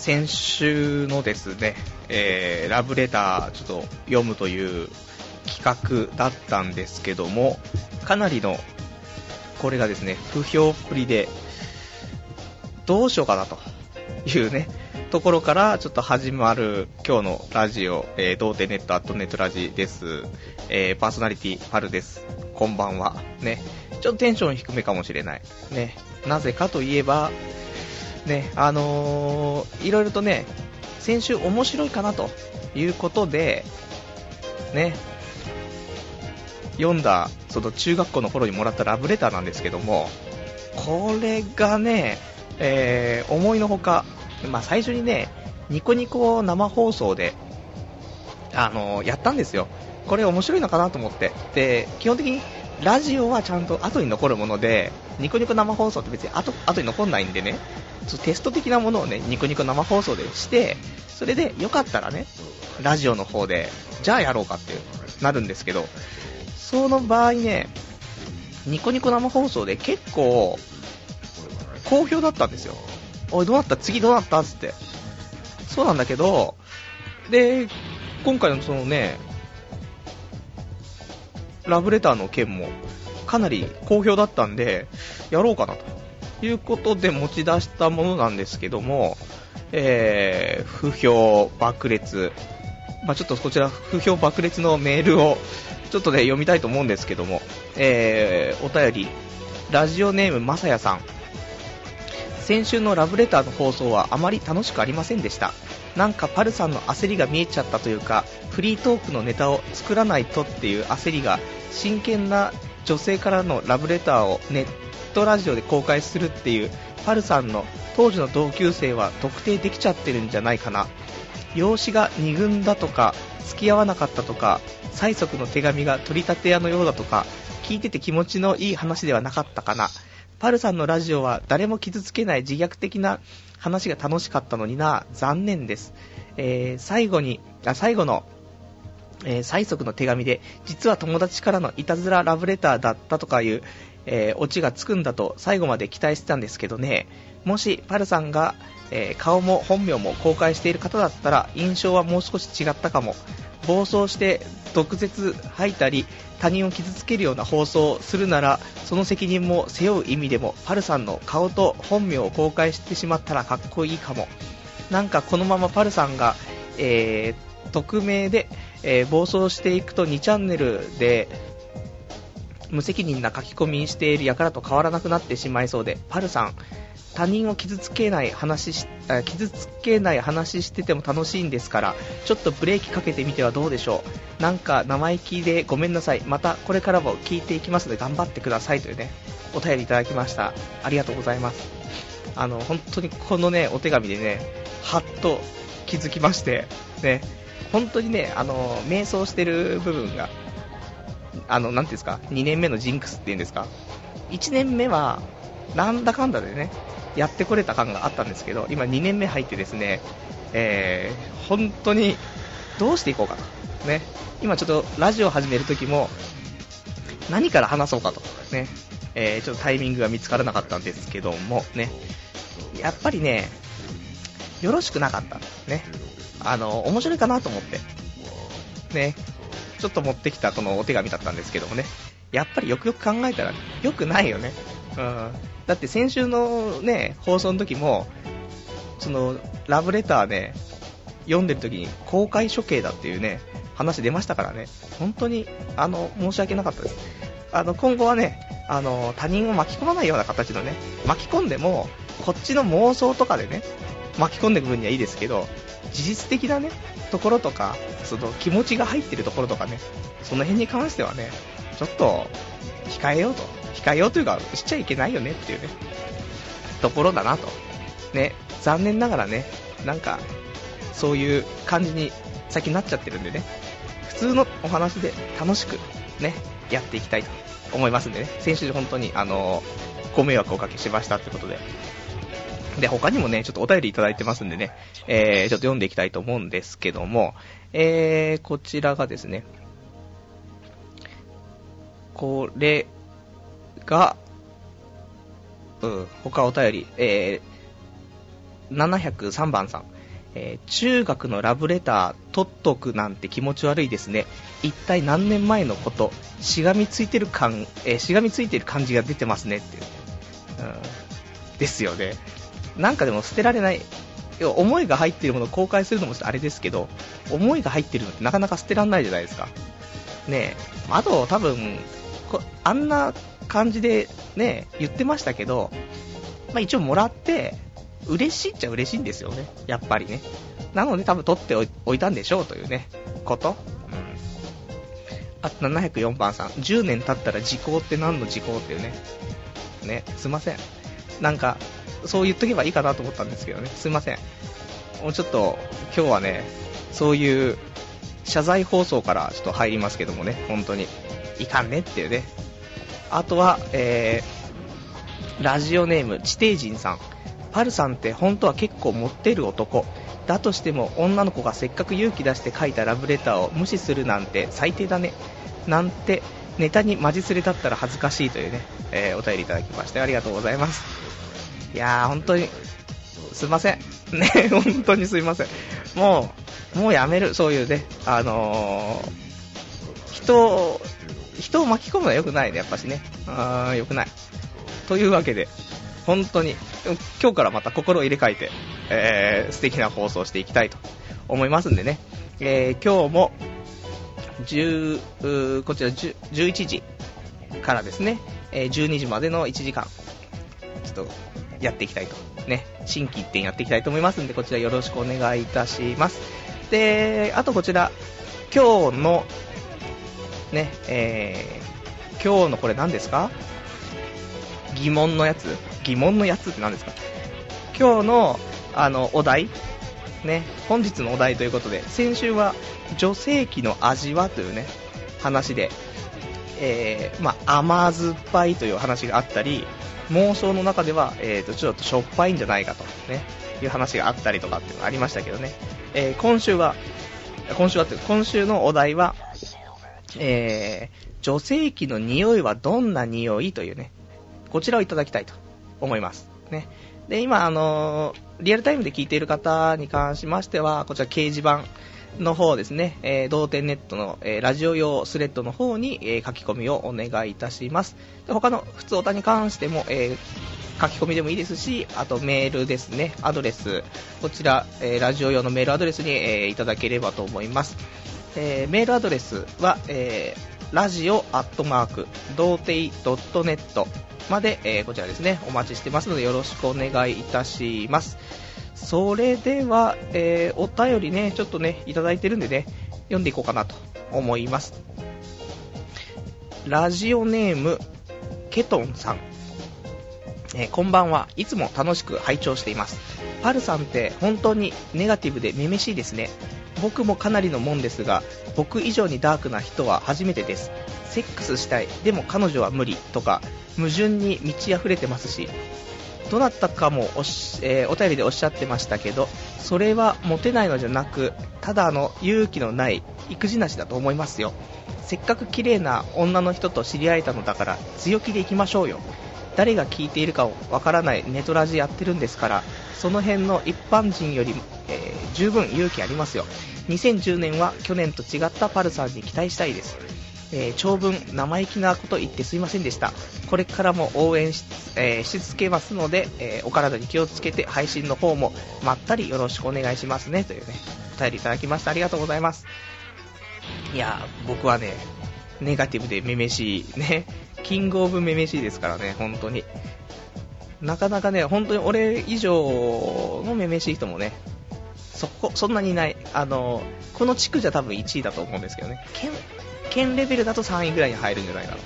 先週のですね、えー、ラブレターちょっと読むという企画だったんですけども、かなりの、これがですね、不評っぷりで、どうしようかなというね、ところからちょっと始まる今日のラジオ、えー、童貞ネットアットネットラジです。えー、パーソナリティ、パルです。こんばんは。ね。ちょっとテンション低めかもしれない。ね。なぜかといえば、ね、あのー、いろいろとね、先週面白いかなということで、ね、読んだ、その中学校の頃にもらったラブレターなんですけども、これがね、えー、思いのほか、まあ、最初にね、ニコニコ生放送で、あのー、やったんですよ。これ面白いのかなと思って。で、基本的にラジオはちゃんと後に残るもので、ニコニコ生放送って別に後後に残んないんでね、テスト的なものをね、ニコニコ生放送でして、それでよかったらね、ラジオの方で、じゃあやろうかってなるんですけど、その場合ね、ニコニコ生放送で結構、好評だったんですよ。おい、どうなった？次どうなった？つって。そうなんだけど、で、今回のそのね、ラブレターの件もかなり好評だったんで、やろうかなということで持ち出したものなんですけども、えー、不評爆裂、まあ、ちょっとこちら不評爆裂のメールをちょっとね読みたいと思うんですけども、えー、お便り、ラジオネームまさやさん。先週のラブレターの放送はあまり楽しくありませんでした。なんかパルさんの焦りが見えちゃったというか、フリートークのネタを作らないとっていう焦りが、真剣な女性からのラブレターをネットラジオで公開するっていう、パルさんの当時の同級生は特定できちゃってるんじゃないかな。養子が2軍だとか、付き合わなかったとか、催促の手紙が取り立て屋のようだとか、聞いてて気持ちのいい話ではなかったかな。パルさんのラジオは誰も傷つけない自虐的な話が楽しかったのにな、残念です。えー、最後に、あ、最後の、えー、催促の手紙で、実は友達からのいたずらラブレターだったとかいう、えー、オチがつくんだと最後まで期待してたんですけどね、もしパルさんが、えー、顔も本名も公開している方だったら印象はもう少し違ったかも。暴走して毒舌吐いたり他人を傷つけるような放送をするならその責任も背負う意味でもパルさんの顔と本名を公開してしまったらかっこいいかもなんかこのままパルさんが、えー、匿名で、えー、暴走していくと2チャンネルで無責任な書き込みしている輩と変わらなくなってしまいそうでパルさん他人を傷つけない話し傷つけない話してても楽しいんですからちょっとブレーキかけてみてはどうでしょう。なんか生意気でごめんなさい。またこれからも聞いていきますので頑張ってくださいというねお便りいただきました。ありがとうございます。あの本当にこのねお手紙でねはっと気づきましてね。本当にねあの瞑想してる部分があのなんていうんですか2年目のジンクスっていうんですか1年目はなんだかんだでねやってこれた感があったんですけど、今2年目入ってですね、えー、本当にどうしていこうかと。ね。今ちょっとラジオ始めるときも、何から話そうかと。ね。えー、ちょっとタイミングが見つからなかったんですけども、ね。やっぱりね、よろしくなかった。ね。あの、面白いかなと思って。ね。ちょっと持ってきたこのお手紙だったんですけどもね。やっぱりよくよく考えたら、良くないよね。うん。だって先週のね、放送の時も、その、ラブレターね、読んでる時に公開処刑だっていうね、話出ましたからね、本当に、あの、申し訳なかったです。あの、今後はね、あの、他人を巻き込まないような形のね、巻き込んでも、こっちの妄想とかでね、巻き込んでいく分にはいいですけど、事実的なね、ところとか、その気持ちが入ってるところとかね、その辺に関してはね、ちょっと、控えようと。控えようというか、しちゃいけないよねっていうね、ところだなと。ね、残念ながらね、なんか、そういう感じに先になっちゃってるんでね、普通のお話で楽しくね、やっていきたいと思いますんでね、先週本当にあの、ご迷惑をおかけしましたってことで。で、他にもね、ちょっとお便りいただいてますんでね、えー、ちょっと読んでいきたいと思うんですけども、えー、こちらがですね、これが、うん、他お便り、え703番さん。えー中学のラブレター取っとくなんて気持ち悪いですね。一体何年前のこと、しがみついてる感、えーしがみついてる感じが出てますねっていう。うん。ですよね。なんかでも捨てられない。要は思いが入っているものを公開するのもあれですけど、思いが入ってるのってなかなか捨てられないじゃないですか。ねえ。あと、多分、こあんな感じでね、言ってましたけど、まあ一応もらって、嬉しいっちゃ嬉しいんですよね。やっぱりね。なので多分取っておいたんでしょうというね、こと。うん。あと704番さん、10年経ったら時効って何の時効っていうね。ね、すいません。なんか、そう言っとけばいいかなと思ったんですけどね。すいません。もうちょっと、今日はね、そういう、謝罪放送からちょっと入りますけどもね、本当に。いかんねっていうね。あとは、えー、ラジオネーム、地底人さん。パルさんって本当は結構持ってる男。だとしても女の子がせっかく勇気出して書いたラブレターを無視するなんて最低だね。なんてネタにマジスレだったら恥ずかしいというね、えーお便りいただきましてありがとうございます。いやー、本当に、すいません。ね、本当にすいません。もう、もうやめる、そういうね、あのー人を、人を巻き込むのは良くないね、やっぱしね。あー、良くない。というわけで、本当に、今日からまた心を入れ替えて、えー、素敵な放送をしていきたいと思いますんでね、えー、今日も、10こちら11時からですね、えー12時までの1時間、ちょっとやっていきたいと。ね、新規一点やっていきたいと思いますんで、こちらよろしくお願いいたします。で、あとこちら、今日の、ね、えー、今日のこれ何ですか？疑問のやつ？疑問のやつって何ですか？今日の、あの、お題？ね、本日のお題ということで、先週は女性器の味はというね、話で、えー、まあ、甘酸っぱいという話があったり、妄想の中では、えーと、ちょっとしょっぱいんじゃないかとね、いう話があったりとかっていうのがありましたけどね、えー今週は、今週はって、今週のお題は、えー、女性器の匂いはどんな匂いというね、こちらをいただきたいと思います。ね。で、今、あのーリアルタイムで聞いている方に関しましては、こちら掲示板の方ですね、えー、同点ネットの、えーラジオ用スレッドの方に、えー書き込みをお願いいたします。で他の普通オタに関しても、え書き込みでもいいですし、あとメールですね、アドレス、こちら、えラジオ用のメールアドレスに、えいただければと思います。えメールアドレスは、えーラジオアットマーク、童貞 .net まで、えこちらですね、お待ちしてますのでよろしくお願いいたします。それでは、えーお便りね、ちょっとね、いただいてるんでね、読んでいこうかなと思います。ラジオネーム、ケトンさん。えーこんばんは。いつも楽しく拝聴しています。パルさんって本当にネガティブでめめしいですね。僕もかなりのもんですが、僕以上にダークな人は初めてです。セックスしたい、でも彼女は無理とか、矛盾に満ち溢れてますし、どなたかもおし、えーお便りでおっしゃってましたけど、それはモテないのじゃなく、ただの勇気のない育児なしだと思いますよ。せっかく綺麗な女の人と知り合えたのだから、強気でいきましょうよ。誰が聞いているかわからないネトラジやってるんですから、その辺の一般人より、えー十分勇気ありますよ。2010年は去年と違ったパルさんに期待したいです。えー長文、生意気なこと言ってすいませんでした。これからも応援し,、えーし続けますので、えーお体に気をつけて配信の方もまったりよろしくお願いしますね。というね、お便りいただきました。ありがとうございます。いやー、僕はね、ネガティブでめめしい、ね、キングオブめめしいですからね、本当に。なかなかね、本当に俺以上のめめしい人もね、そこ、そんなにいない。あの、この地区じゃ多分1位だと思うんですけどね。県、レベルだと3位ぐらいに入るんじゃないかな。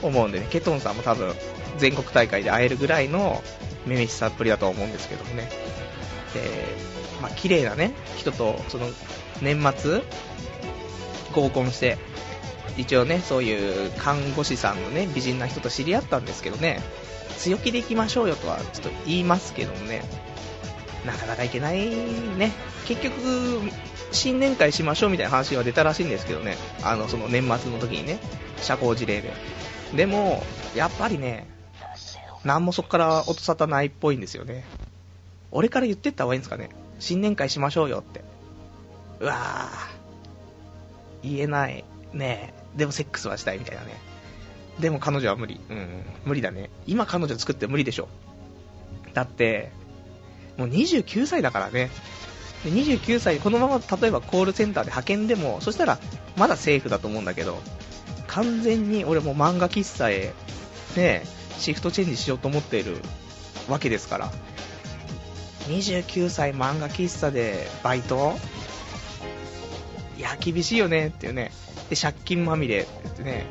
と思うんでね、ケトンさんも多分全国大会で会えるぐらいのめめしさっぷりだと思うんですけどもね。で、まあ、綺麗なね、人と、その、年末、合コンして、一応ね、そういう看護師さんのね、美人な人と知り合ったんですけどね、強気で行きましょうよとはちょっと言いますけどもね、なかなかいけないね。結局、新年会しましょうみたいな話が出たらしいんですけどね、あの、その年末の時にね、社交辞令で。でも、やっぱりね、何もそこから音沙汰ないっぽいんですよね。俺から言ってった方がいいんですかね。新年会しましょうよって。うわぁ。言えない。ねえ。でもセックスはしたいみたいなね。でも彼女は無理。うん、無理だね。今彼女作って無理でしょ。だって、もう29歳だからね。29歳、このまま例えばコールセンターで派遣でも、そしたらまだセーフだと思うんだけど、完全に俺も漫画喫茶へ、ね、シフトチェンジしようと思っているわけですから、29歳漫画喫茶でバイト？いや、厳しいよねっていうね。で、借金まみれってってね。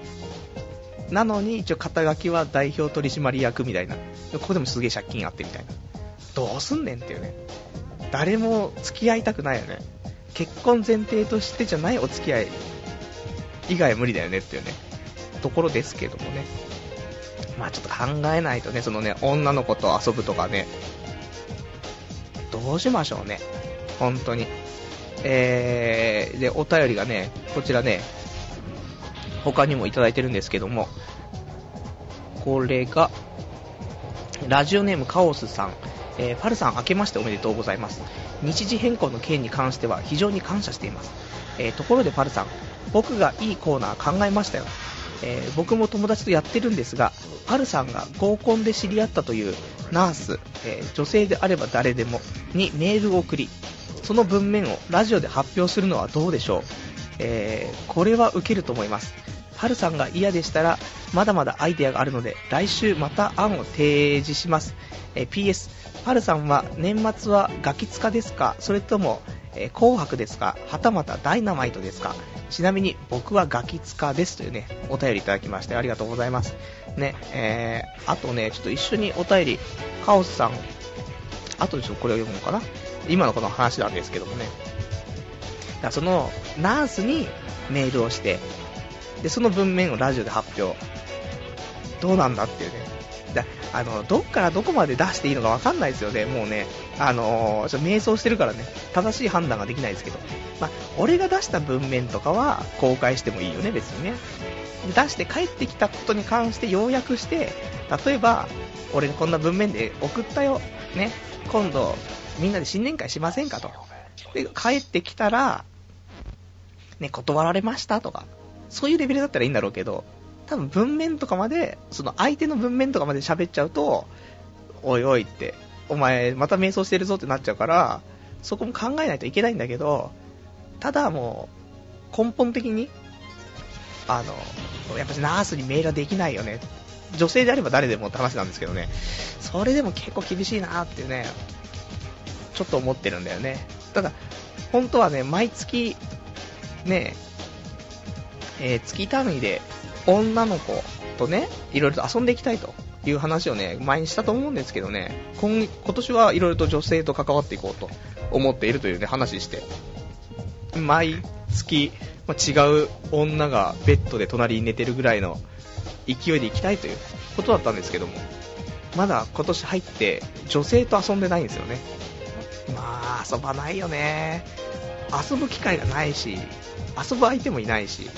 なのに、一応肩書きは代表取締役みたいな。ここでもすげえ借金あってみたいな。どうすんねんっていうね。誰も付き合いたくないよね。結婚前提としてじゃないお付き合い以外無理だよねっていうね、ところですけどもね。まあちょっと考えないとね、そのね、女の子と遊ぶとかね、どうしましょうね。本当に。えー、で、お便りがね、こちらね、他にもいただいてるんですけども、これが、ラジオネームカオスさん、えー、パルさん明けましておめでとうございます。日時変更の件に関しては非常に感謝しています。えー、ところでパルさん、僕がいいコーナー考えましたよ。えー、僕も友達とやってるんですが、パルさんが合コンで知り合ったというナース、え、女性であれば誰でもにメールを送り、その文面をラジオで発表するのはどうでしょう、え、これは受けると思います。パルさんが嫌でしたら、まだまだアイデアがあるので、来週また案を提示します。え PS、パルさんは年末はガキツカですか？それとも、え紅白ですか？はたまたダイナマイトですか？ちなみに僕はガキツカですというね、お便りいただきましてありがとうございます。ね、えー、あとね、ちょっと一緒にお便り、カオスさん、あとでちょっとこれを読むのかな？今のこの話なんですけどもね。だその、ナースにメールをして、で、その文面をラジオで発表。どうなんだっていうね。だあの、どっからどこまで出していいのかわかんないですよね。もうね、あの、ちょ瞑想してるからね、正しい判断ができないですけど。まあ、俺が出した文面とかは公開してもいいよね、別にね。出して帰ってきたことに関して要約して、例えば、俺こんな文面で送ったよ。ね。今度、みんなで新年会しませんかと。で、帰ってきたら、ね、断られましたとか、そういうレベルだったらいいんだろうけど、多分文面とかまで、その相手の文面とかまで喋っちゃうと、おいおいって、お前また瞑想してるぞってなっちゃうから、そこも考えないといけないんだけど、ただもう、根本的に、あの、やっぱりナースにメールはできないよね。女性であれば誰でもって話なんですけどね。それでも結構厳しいなっていうね、ちょっと思ってるんだよね。ただ、本当はね、毎月、ね、えー、月単位で女の子とね、いろいろと遊んでいきたいという話をね、前にしたと思うんですけどね、今今年はいろいろと女性と関わっていこうと思っているというね、話して、毎月、まあ、違う女がベッドで隣に寝てるぐらいの勢いで行きたいということだったんですけども、まだ今年入って女性と遊んでないんですよね。まあ、遊ばないよね。遊ぶ機会がないし、遊ぶ相手もいないし、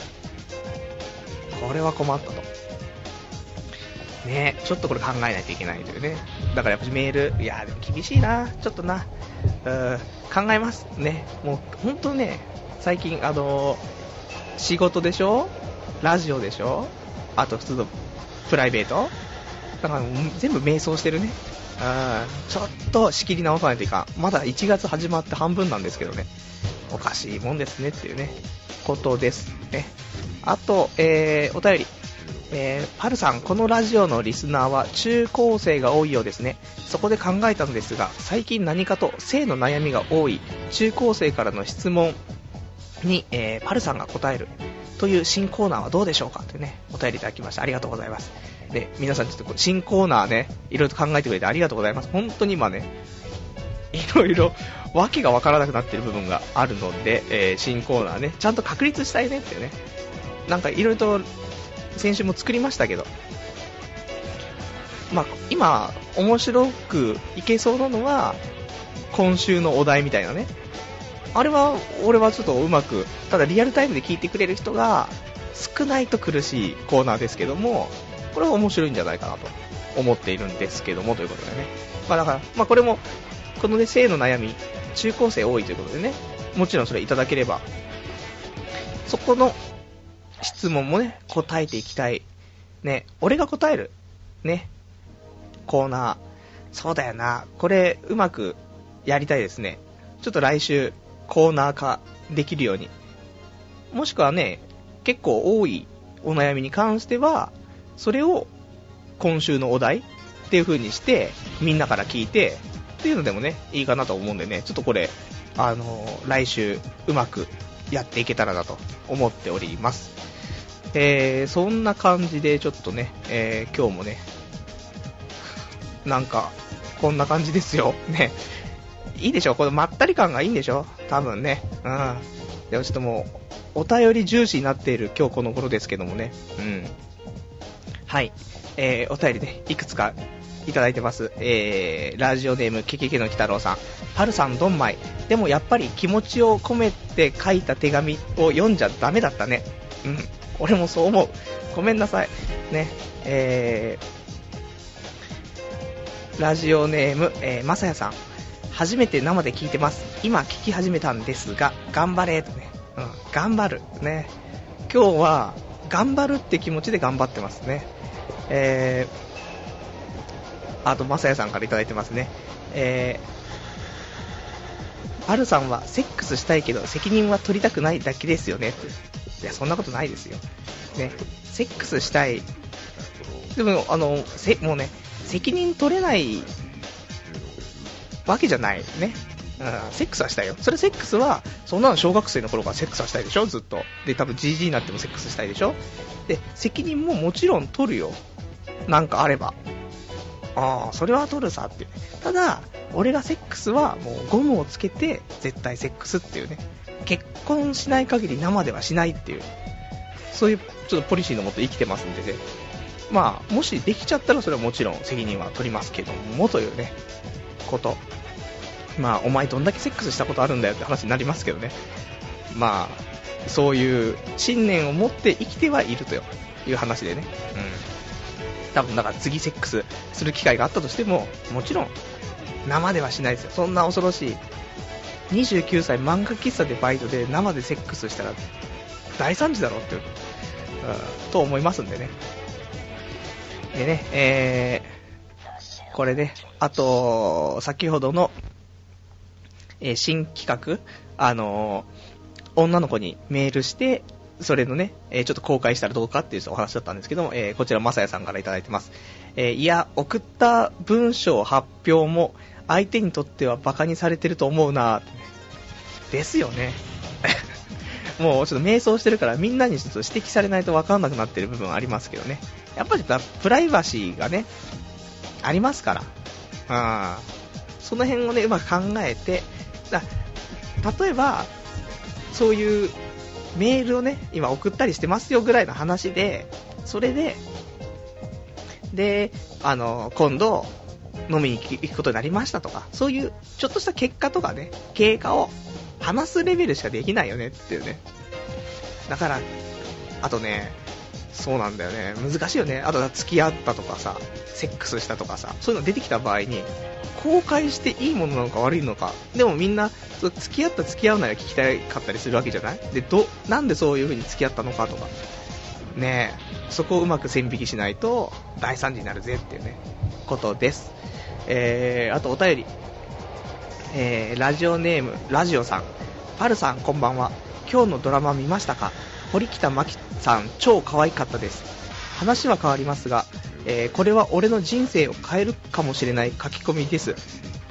これは困ったと。ねちょっとこれ考えないといけないというね。だからやっぱりメール、いやでも厳しいな、ちょっとな、うー考えます。ね。もう本当ね、最近あの、仕事でしょ？ラジオでしょ？あと普通のプライベート？だから全部瞑想してるね。うん、ちょっと仕切り直さないといかん。まだ1月始まって半分なんですけどね。おかしいもんですねっていうね、ことですね。あと、えー、お便り。えー、パルさん、このラジオのリスナーは中高生が多いようですね。そこで考えたのですが、最近何かと性の悩みが多い中高生からの質問に、えー、パルさんが答えるという新コーナーはどうでしょうかというね、お便りいただきました。ありがとうございます。で、皆さんちょっと新コーナーね、いろいろと考えてくれてありがとうございます。本当に今ね、いろいろ訳がわからなくなってる部分があるので、えー、新コーナーね、ちゃんと確立したいねっていうね、なんかいろいろと先週も作りましたけど、まあ、今、面白くいけそうなのは、今週のお題みたいなね。あれは、俺はちょっとうまく、ただリアルタイムで聞いてくれる人が少ないと苦しいコーナーですけども、これは面白いんじゃないかなと思っているんですけども、ということでね。まあだから、まあこれも、このね、性の悩み、中高生多いということでね、もちろんそれいただければ、そこの質問もね、答えていきたい。ね、俺が答える。ね、コーナー。そうだよな。これ、うまくやりたいですね。ちょっと来週、コーナー化できるように。もしくはね、結構多いお悩みに関しては、それを今週のお題っていう風にして、みんなから聞いて、っていうのでもね、いいかなと思うんでね、ちょっとこれ、あのー、来週、うまくやっていけたらなと思っております。えー、そんな感じでちょっとね、えー、今日もね、なんか、こんな感じですよ。ね。いいでしょこのまったり感がいいんでしょ多分ね。うん。でもちょっともう、お便り重視になっている今日この頃ですけどもね。うん。はい。えー、お便りね、いくつかいただいてます。えー、ラジオネーム、ケケケの鬼太郎さん。パルさん、ドンマイ。でもやっぱり気持ちを込めて書いた手紙を読んじゃダメだったね。うん。俺もそう思う。ごめんなさい。ね。えー、ラジオネーム、えー、まさやさん。初めて生で聞いてます。今聞き始めたんですが、頑張れとね。うん、頑張る。ね。今日は、頑張るって気持ちで頑張ってますね。えー、あと、まさやさんから頂いてますね。えー、アルさんはセックスしたいけど責任は取りたくないだけですよね。いや、そんなことないですよ。ね。セックスしたい。でも、あの、せ、もうね、責任取れないわけじゃないね。うん、セックスはしたいよ。それセックスは、そんなの小学生の頃からセックスはしたいでしょ？ずっと。で、多分 GG になってもセックスしたいでしょ？で、責任ももちろん取るよ。なんかあれば。ああ、それは取るさって。ただ、俺がセックスはもうゴムをつけて絶対セックスっていうね。結婚しない限り生ではしないっていう。そういうちょっとポリシーのもと生きてますんでね。まあ、もしできちゃったらそれはもちろん責任は取りますけどもというね、こと。まあ、お前どんだけセックスしたことあるんだよって話になりますけどね。まあ、そういう信念を持って生きてはいるという話でね。うん。多分だから次セックスする機会があったとしても、もちろん生ではしないですよ。そんな恐ろしい。29歳漫画喫茶でバイトで生でセックスしたら大惨事だろって、うん、と思いますんでね。でね、えー、これね、あと、先ほどの、えー、新企画、あのー、女の子にメールして、それのね、え、ちょっと公開したらどうかっていうお話だったんですけども、え、こちらまさやさんからいただいてます。え、いや、送った文章発表も相手にとっては馬鹿にされてると思うなですよね。もうちょっと迷走してるからみんなにちょっと指摘されないと分かんなくなってる部分ありますけどね。やっぱりプライバシーがね、ありますから。うん。その辺をね、うまく考えて、だ例えば、そういうメールをね、今送ったりしてますよぐらいの話で、それで、で、あの、今度、飲みに行くことになりましたとか、そういうちょっとした結果とかね、経過を話すレベルしかできないよねっていうね。だから、あとね、そうなんだよね。難しいよね。あとは、付き合ったとかさ、セックスしたとかさ、そういうの出てきた場合に、公開していいものなのか悪いのか。でもみんな、付き合った付き合うなら聞きたかったりするわけじゃない？で、ど、なんでそういう風に付き合ったのかとか。ね、そこをうまく線引きしないと、大惨事になるぜっていうね、ことです。えー、あとお便り。えー、ラジオネーム、ラジオさん。パルさん、こんばんは。今日のドラマ見ましたか？堀北真希さん、超可愛かったです。話は変わりますが、えー、これは俺の人生を変えるかもしれない書き込みです。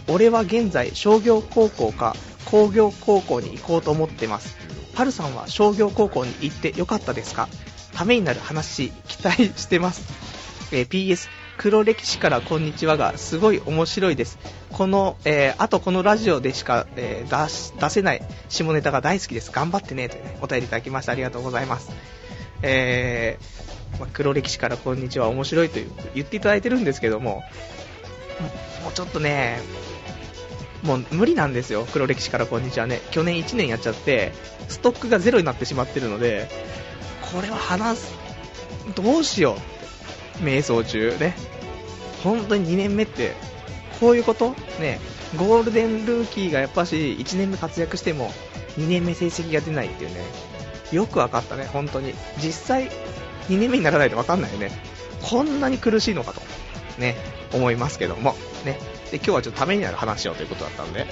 俺は現在、商業高校か工業高校に行こうと思ってます。パルさんは商業高校に行ってよかったですか？ためになる話、期待してます。えー、PS、黒歴史からこんにちはがすごい面白いです。この、えー、あとこのラジオでしか、えー、出し出せない下ネタが大好きです。頑張ってね、とね、お便りいただきましてありがとうございます。えー、ま黒歴史からこんにちは面白いと言っていただいてるんですけども、もうちょっとね、もう無理なんですよ、黒歴史からこんにちはね。去年1年やっちゃって、ストックがゼロになってしまってるので、これは話す、どうしよう瞑想中ね。本当に2年目って、こういうこと？ね、ゴールデンルーキーがやっぱし1年目活躍しても2年目成績が出ないっていうね、よく分かったね、本当に。実際、2年目にならないと分かんないよね。こんなに苦しいのかと、ね、思いますけども、ね。で、今日はちょっとためになる話をということだったんで、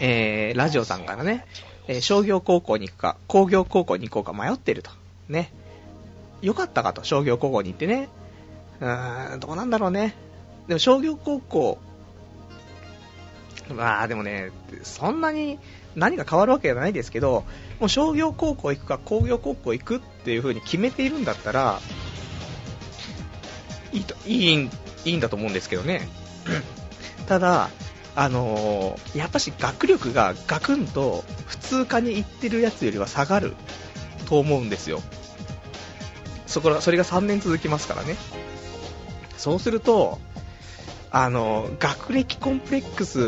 えー、ラジオさんからね、えー、商業高校に行くか、工業高校に行こうか迷ってると。ね。よかったかと、商業高校に行ってね。うーん、どうなんだろうね。でも商業高校、まあでもね、そんなに何が変わるわけじゃないですけど、もう商業高校行くか工業高校行くっていう風に決めているんだったら、いいと、いい、いいんだと思うんですけどね。ただ、あのー、やっぱし学力がガクンと普通科に行ってるやつよりは下がると思うんですよ。そこら、それが3年続きますからね。そうすると、あの、学歴コンプレックス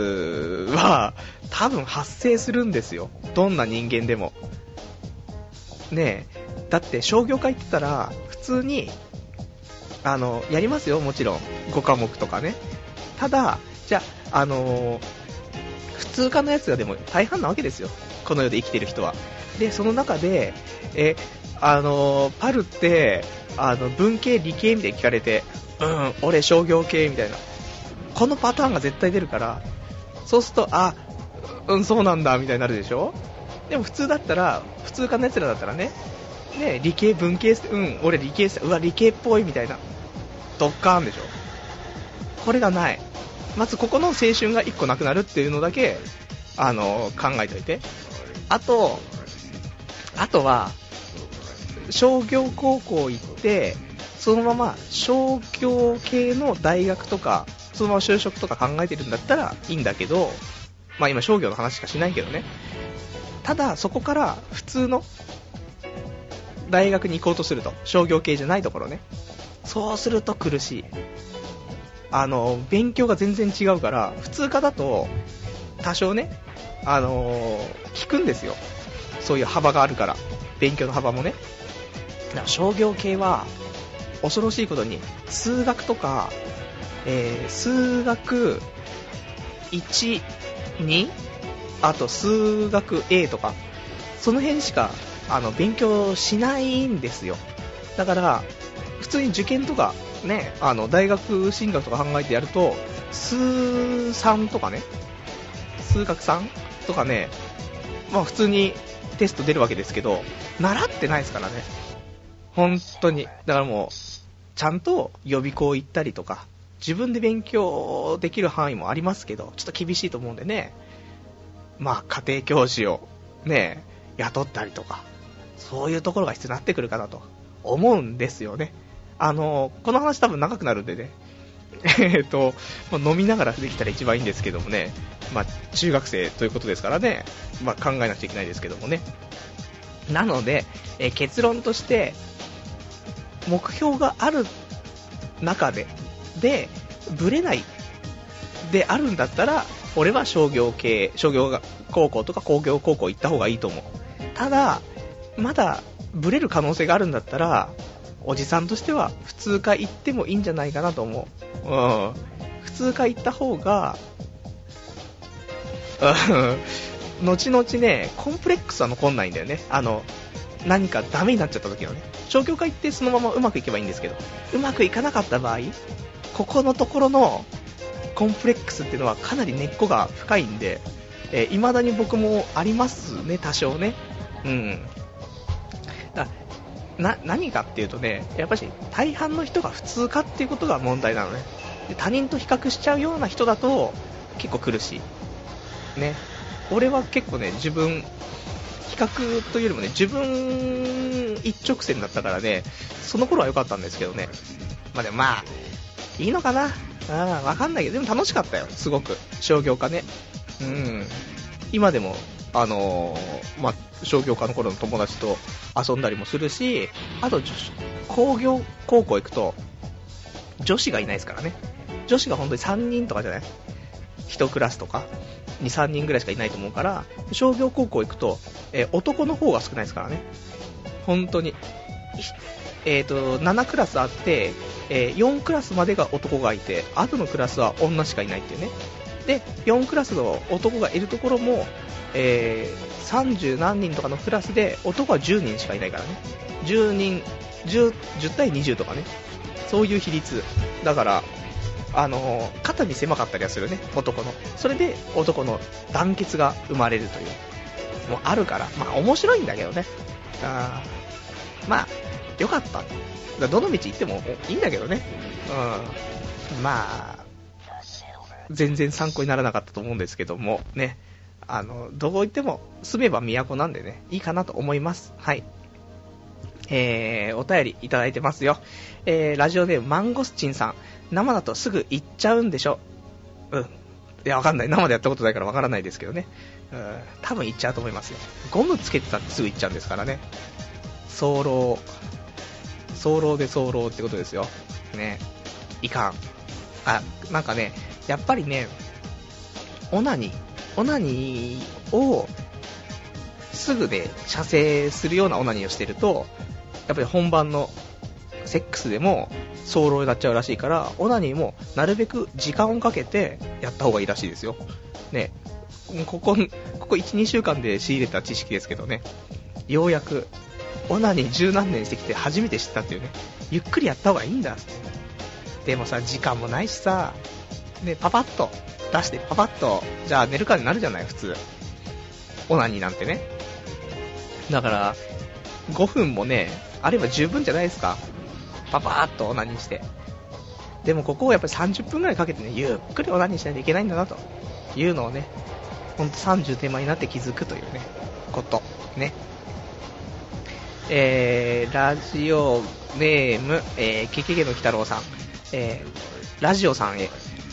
は多分発生するんですよ。どんな人間でも。ねえ、だって商業科行ってたら普通に、あの、やりますよ、もちろん。5科目とかね。ただ、じゃあ、あの普通科のやつがでも大半なわけですよ。この世で生きてる人は。で、その中で、え、あのパルって、あの、文系、理系みたいに聞かれて、うん、俺商業系みたいな。このパターンが絶対出るから、そうすると、あ、うん、そうなんだ、みたいになるでしょ？でも普通だったら、普通科の奴らだったらね、ね、理系、文系、うん、俺理系、うわ、理系っぽいみたいな、ドッカーンでしょ？これがない。まずここの青春が1個なくなるっていうのだけ、あの、考えておいて。あと、あとは、商業高校行って、そのまま商業系の大学とかそのまま就職とか考えてるんだったらいいんだけど、まあ今商業の話しかしないけどね。ただ、そこから普通の大学に行こうとすると、商業系じゃないところね。そうすると苦しい。あの、勉強が全然違うから、普通科だと、多少ね、あの聞くんですよ。そういう幅があるから。勉強の幅もね。だから商業系は、恐ろしいことに、数学とか、えー、数学1、2、あと数学 A とか、その辺しかあの勉強しないんですよ。だから、普通に受験とか、ね、あの大学進学とか考えてやると、数3とかね、数学3とかね、まあ普通にテスト出るわけですけど、習ってないですからね。本当に。だからもう、ちゃんと予備校行ったりとか、自分で勉強できる範囲もありますけど、ちょっと厳しいと思うんでね、まあ、家庭教師をね、雇ったりとか、そういうところが必要になってくるかなと思うんですよね。あの、この話多分長くなるんでね、えっと、ま、飲みながらできたら一番いいんですけどもね、まあ、中学生ということですからね、まあ、考えなくちゃいけないですけどもね。なので、え結論として、目標がある中で、で、ブレないであるんだったら、俺は商業系、商業高校とか工業高校行った方がいいと思う。ただ、まだブレる可能性があるんだったら、おじさんとしては普通科行ってもいいんじゃないかなと思う。うん。普通科行った方が、後々ね、コンプレックスは残んないんだよね。あの、何かダメになっちゃった時のね。商業科行ってそのままうまくいけばいいんですけど、うまくいかなかった場合、ここのところのコンプレックスっていうのはかなり根っこが深いんで、えー、だに僕もありますね、多少ね。うん。な、何かっていうとね、やっぱり大半の人が普通かっていうことが問題なのね。で他人と比較しちゃうような人だと結構苦しい。ね。俺は結構ね、自分、較というよりもね、自分一直線だったからね、その頃は良かったんですけどね。まあでもまあ、いいのかなあわかんないけど、でも楽しかったよ、すごく。商業科ね。うん。今でも、あのー、まあ、商業科の頃の友達と遊んだりもするし、あと、工業高校行くと、女子がいないですからね。女子が本当に3人とかじゃない ?1 クラスとか、2、3人ぐらいしかいないと思うから、商業高校行くと、えー、男の方が少ないですからね。本当に。えーと、7クラスあって、えー、4クラスまでが男がいて、後のクラスは女しかいないっていうね。で、4クラスの男がいるところも、えー、30何人とかのクラスで男は10人しかいないからね。10人、10, 10対20とかね。そういう比率。だから、あの、肩に狭かったりはするね、男の。それで男の団結が生まれるという。もうあるから、まあ面白いんだけどね。あまあ、よかった。だどの道行ってもいいんだけどね。うん。まあ、全然参考にならなかったと思うんですけども、ね。あの、どう言っても住めば都なんでね、いいかなと思います。はい。えー、お便りいただいてますよ。えー、ラジオネームマンゴスチンさん。生だとすぐ行っちゃうんでしょ。うん。いや、わかんない。生でやったことないからわからないですけどね。うん、多分行っちゃうと思いますよ。ゴムつけてたってすぐ行っちゃうんですからね。早漏、早漏で早漏ってことですよ。ね。いかん。あ、なんかね、やっぱりね、オナニー、オナニーをすぐで射精するようなオナニーをしてると、やっぱり本番のセックスでも早漏になっちゃうらしいから、オナニーもなるべく時間をかけてやった方がいいらしいですよ。ね、ここ、ここ1、2週間で仕入れた知識ですけどね、ようやく、オナニー十何年してきて初めて知ったっていうね、ゆっくりやった方がいいんだ。でもさ、時間もないしさ、ね、パパッと出してパパッと、じゃあ寝るかになるじゃない、普通。オナニーなんてね。だから、5分もね、あれば十分じゃないですか。パパーっとオナニーして。でもここをやっぱり30分くらいかけてね、ゆっくりオナニーしないといけないんだなというのをね、ほんと30手前になって気づくというね、こと。ね。えー、ラジオネーム、えー、ケケケの鬼太郎さん。えー、ラジオさんへ、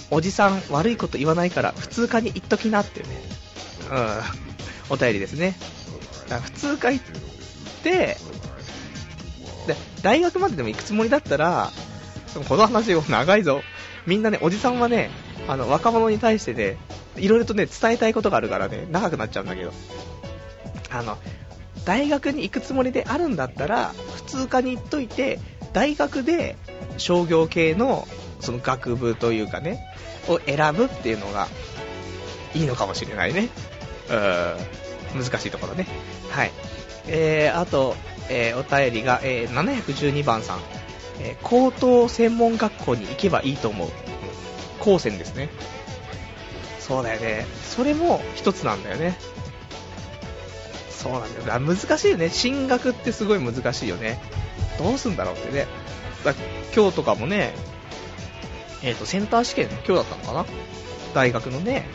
おじさん悪いこと言わないから普通科に行っときなっていうね、うん、お便りですね。普通科行って、で、大学まででも行くつもりだったら、この話を長いぞ。みんなね、おじさんはね、あの、若者に対してね、いろいろとね、伝えたいことがあるからね、長くなっちゃうんだけど。あの、大学に行くつもりであるんだったら、普通科に行っといて、大学で商業系の、その学部というかね、を選ぶっていうのが、いいのかもしれないね。うん、難しいところね。はい。えー、あと、えー、お便りが、えー、712番さん。えー、高等専門学校に行けばいいと思う。高専ですね。そうだよね。それも一つなんだよね。そうなんだよ。難しいよね。進学ってすごい難しいよね。どうすんだろうってね。だ今日とかもね、えっ、と、センター試験、今日だったのかな大学のね、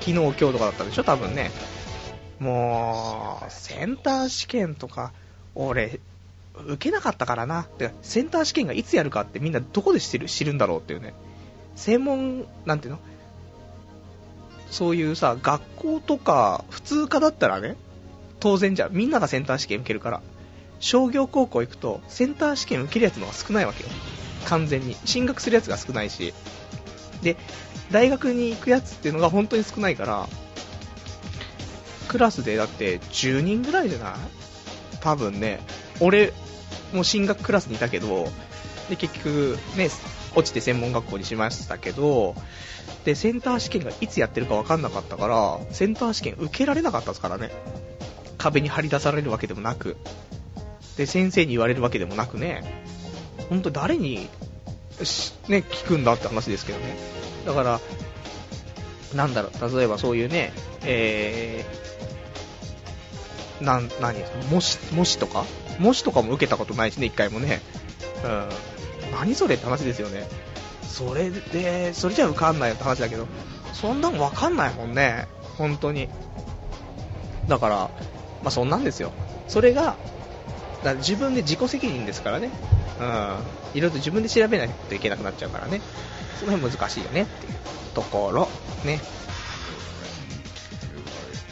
昨日今日とかだったでしょ？多分ね。もう、センター試験とか、俺、受けなかったからな。で、センター試験がいつやるかってみんなどこで知る知るんだろうっていうね。専門、なんていうの？そういうさ、学校とか普通科だったらね、当然じゃ。みんながセンター試験受けるから。商業高校行くと、センター試験受けるやつの方が少ないわけよ。完全に。進学するやつが少ないし。で、大学に行くやつっていうのが本当に少ないから、クラスでだって10人ぐらいじゃない？多分ね、俺、も進学クラスにいたけど、で、結局、ね、落ちて専門学校にしましたけど、で、センター試験がいつやってるか分かんなかったから、センター試験受けられなかったですからね。壁に張り出されるわけでもなく、で、先生に言われるわけでもなくね、本当誰に、ね、聞くんだって話ですけどね。だから、なんだろう、例えばそういうね、えー、なん、何もし、もしとか？もしとかも受けたことないしね、一回もね。うん。何それって話ですよね。それで、それじゃ受かんないよって話だけど、そんなの分かんないもんね。本当に。だから、まあそんなんですよ。それが、だ自分で自己責任ですからね。うん。いろいろと自分で調べないといけなくなっちゃうからね。その辺難しいよねっていうところ。ね。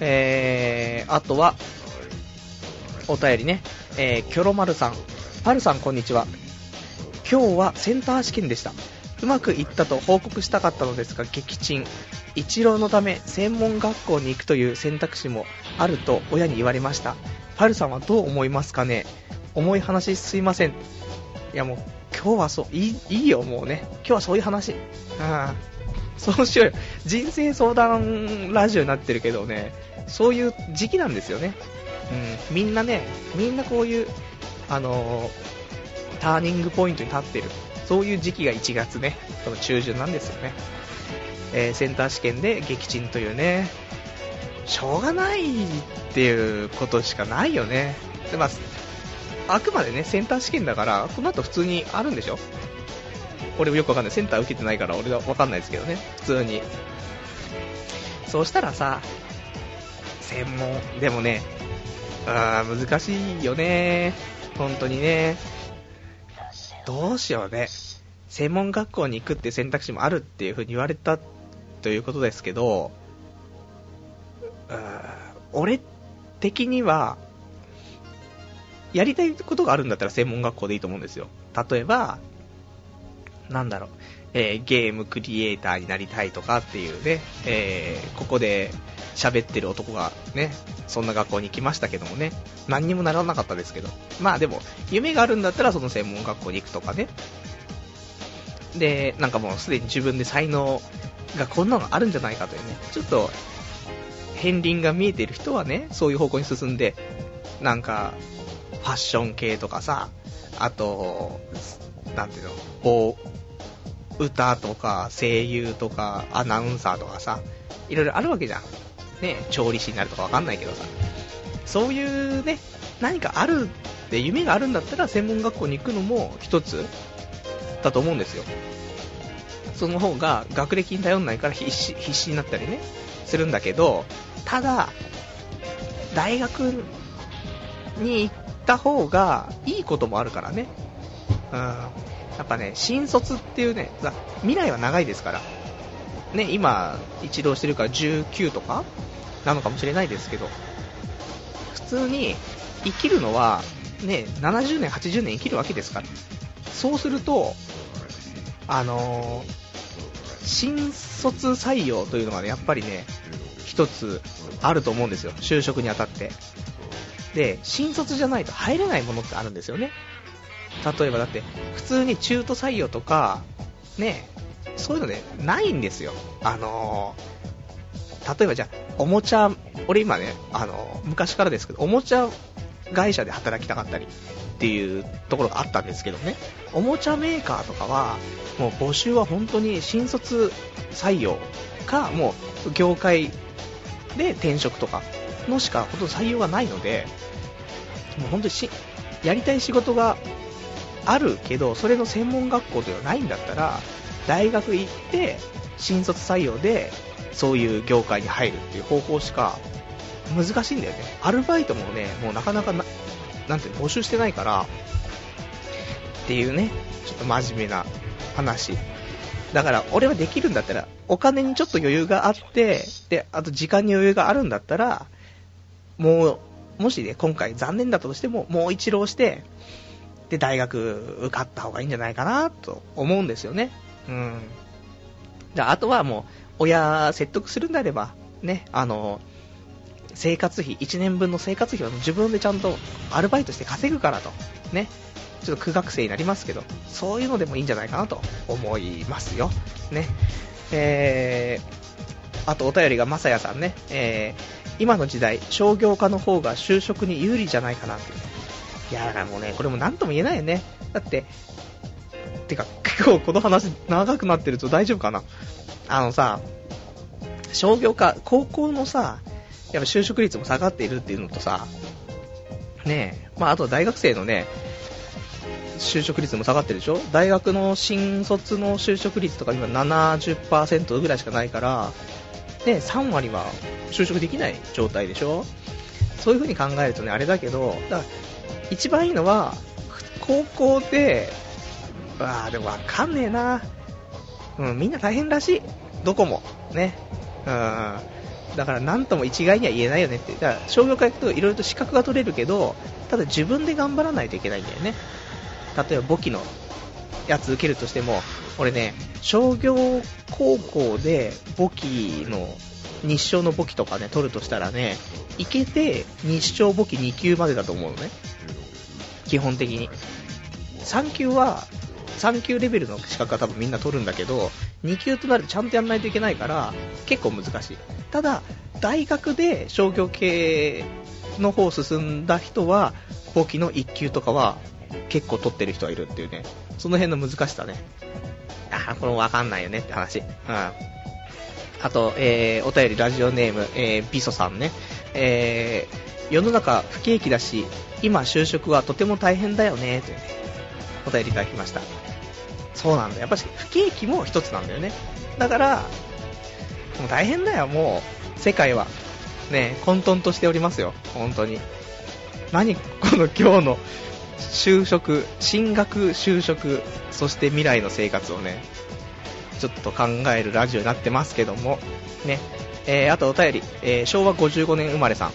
えー、あとは、お便りね。えー、キョロマルさん。パルさんこんにちは。今日はセンター試験でした。うまくいったと報告したかったのですが撃沈。一郎のため専門学校に行くという選択肢もあると親に言われました。パルさんはどう思いますかね？重い話すいません。いやもう、今日はそう、いい、いいよ、もうね。今日はそういう話。うん。そうしようよ。人生相談ラジオになってるけどね、そういう時期なんですよね。うん。みんなね、みんなこういう、あのー、ターニングポイントに立ってる。そういう時期が1月ね、その中旬なんですよね。えー、センター試験で撃沈というね、しょうがないっていうことしかないよね。で、まあ、あくまでね、センター試験だから、この後普通にあるんでしょ俺もよくわかんない。センター受けてないから俺はわかんないですけどね。普通に。そうしたらさ、専門、でもね、あー難しいよね。本当にね。どうしようね。専門学校に行くって選択肢もあるっていう風に言われたということですけど、俺的には、やりたいことがあるんだったら専門学校でいいと思うんですよ。例えば、なんだろう、えー、ゲームクリエイターになりたいとかっていうね、えー、ここで喋ってる男がね、そんな学校に行きましたけどもね、何にもならなかったですけど、まあでも、夢があるんだったらその専門学校に行くとかね。で、なんかもうすでに自分で才能がこんなのあるんじゃないかというね、ちょっと、片鱗が見えてる人はね、そういう方向に進んで、なんか、ファッション系とかさ、あと、なんていうの、歌とか声優とかアナウンサーとかさ、いろいろあるわけじゃん。ね、調理師になるとかわかんないけどさ。そういうね、何かあるって夢があるんだったら専門学校に行くのも一つだと思うんですよ。その方が学歴に頼んないから必死必死になったりね、するんだけど、ただ、大学に行った方がいいこともあるからね。うん。やっぱね、新卒っていうね、未来は長いですから。ね、今、一浪してるから19とかなのかもしれないですけど、普通に生きるのは、ね、70年、80年生きるわけですから。そうすると、あのー、新卒採用というのがね、やっぱりね、一つあると思うんですよ。就職にあたって。で、新卒じゃないと入れないものってあるんですよね。例えばだって、普通に中途採用とか、ね、そういうのね、ないんですよ。あのー、例えばじゃあ、おもちゃ、俺今ね、あのー、昔からですけど、おもちゃ会社で働きたかったりっていうところがあったんですけどね、おもちゃメーカーとかは、もう募集は本当に新卒採用か、もう業界で転職とかのしかほとんど採用がないので、もう本当にやりたい仕事があるけど、それの専門学校というのはないんだったら、大学行って、新卒採用で、そういう業界に入るっていう方法しか、難しいんだよね。アルバイトもね、もうなかなかな、なんていうの、募集してないから、っていうね、ちょっと真面目な話。だから、俺はできるんだったら、お金にちょっと余裕があって、で、あと時間に余裕があるんだったら、もう、もしね、今回残念だったとしても、もう一浪して、で、大学受かった方がいいんじゃないかな、と思うんですよね。うん。じゃあ、とはもう、親説得するんであれば、ね、あの、生活費、1年分の生活費は自分でちゃんとアルバイトして稼ぐからと、ね、ちょっと苦学生になりますけど、そういうのでもいいんじゃないかなと思いますよ。ね。えー、あとお便りがまさやさんね、えー、今の時代、商業科の方が就職に有利じゃないかなって。いいや、だからもうね、これも何とも言えないよね。だって、てか、結構この話長くなってると大丈夫かな。あのさ、商業科、高校のさ、やっぱ就職率も下がっているっていうのとさ、ねえ、まああと大学生のね、就職率も下がってるでしょ？大学の新卒の就職率とか今70%ぐらいしかないから、ね、3割は就職できない状態でしょ？そういう風に考えるとね、あれだけど、だから一番いいのは、高校で、ああ、でもわかんねえな。うん、みんな大変らしい。どこも。ね。うん。だから何とも一概には言えないよねって。だから商業科行くといろいろと資格が取れるけど、ただ自分で頑張らないといけないんだよね。例えば簿記のやつ受けるとしても、俺ね、商業高校で簿記の日照の簿記とかね、取るとしたらね、いけて日照簿記2級までだと思うのね。基本的に。3級は、3級レベルの資格は多分みんな取るんだけど、2級となるとちゃんとやんないといけないから、結構難しい。ただ、大学で商業系の方進んだ人は、簿記の1級とかは結構取ってる人はいるっていうね、その辺の難しさね。あこれもわかんないよねって話。うん。あと、えー、お便りラジオネーム、えー、ビソさんね。えー、世の中不景気だし、今就職はとても大変だよね、というね、お便りいただきました。そうなんだ。やっぱし不景気も一つなんだよね。だから、もう大変だよ、もう。世界は。ね、混沌としておりますよ。本当に。何この今日の就職、進学、就職、そして未来の生活をね、ちょっと考えるラジオになってますけども、ね、えー、あとお便り、えー、昭和55年生まれさん、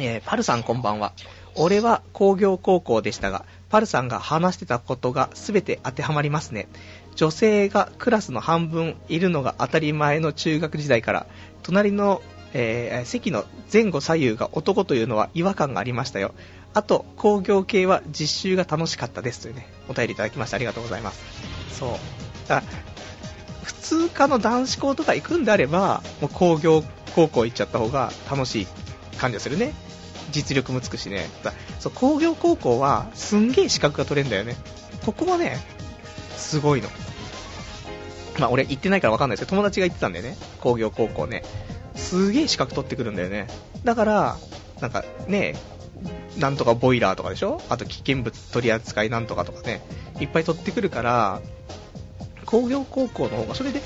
えー、パルさんこんばんは。俺は工業高校でしたが、パルさんが話してたことが全て当てはまりますね。女性がクラスの半分いるのが当たり前の中学時代から、隣の、えー、席の前後左右が男というのは違和感がありましたよ。あと、工業系は実習が楽しかったですというね、お便りいただきましてありがとうございます。そう。だ普通科の男子校とか行くんであれば、もう工業高校行っちゃった方が楽しい感じがするね。実力もつくしね。そう工業高校はすんげえ資格が取れるんだよね。ここはね、すごいの。まあ俺行ってないからわかんないですけど、友達が行ってたんだよね。工業高校ね。すげえ資格取ってくるんだよね。だから、なんかね、なんとかボイラーとかでしょ？あと危険物取扱いなんとかとかね、いっぱい取ってくるから、工業高校の方が、それで、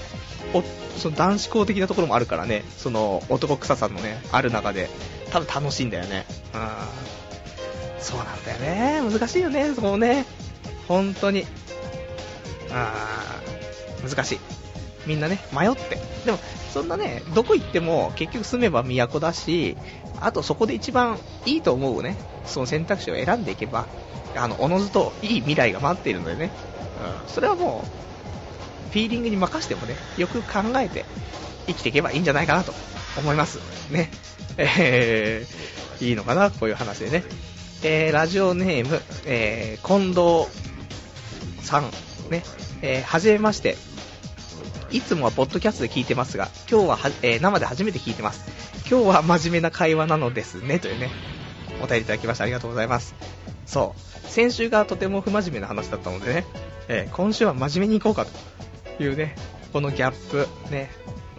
おその男子校的なところもあるからね、その男臭さのね、ある中で、多分楽しいんだよね。うん。そうなんだよね。難しいよね、そこね。本当に。あー、難しい。みんなね、迷って。でも、そんなね、どこ行っても結局住めば都だし、あとそこで一番いいと思うね、その選択肢を選んでいけば、あの、おのずといい未来が待っているのでね、うん、それはもう、フィーリングに任せてもね、よく考えて生きていけばいいんじゃないかなと思います。ね。えー、いいのかな、こういう話でね。えー、ラジオネーム、えー、近藤さん、ね、えー、はじめまして。いつもはポッドキャストで聞いてますが、今日はは、えー、生で初めて聞いてます。今日は真面目な会話なのですね、というね、お便りいただきましてありがとうございます。そう、先週がとても不真面目な話だったのでね、えー、今週は真面目にいこうかというね、このギャップ、ね、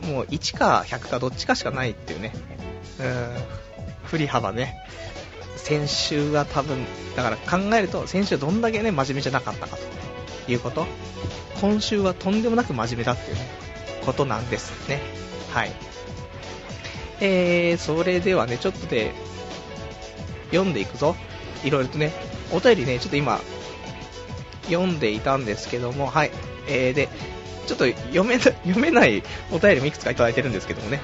もう1か100かどっちかしかないっていうね、うん、振り幅ね、先週は多分、だから考えると、先週どんだけね、真面目じゃなかったかということ、今週はとんでもなく真面目だっていうね、ことなんですね。はい。えー、それではね、ちょっとで、読んでいくぞ。いろいろとね、お便りね、ちょっと今、読んでいたんですけども、はい。えー、で、ちょっと読め 読めないお便りもいくつかいただいてるんですけどもね、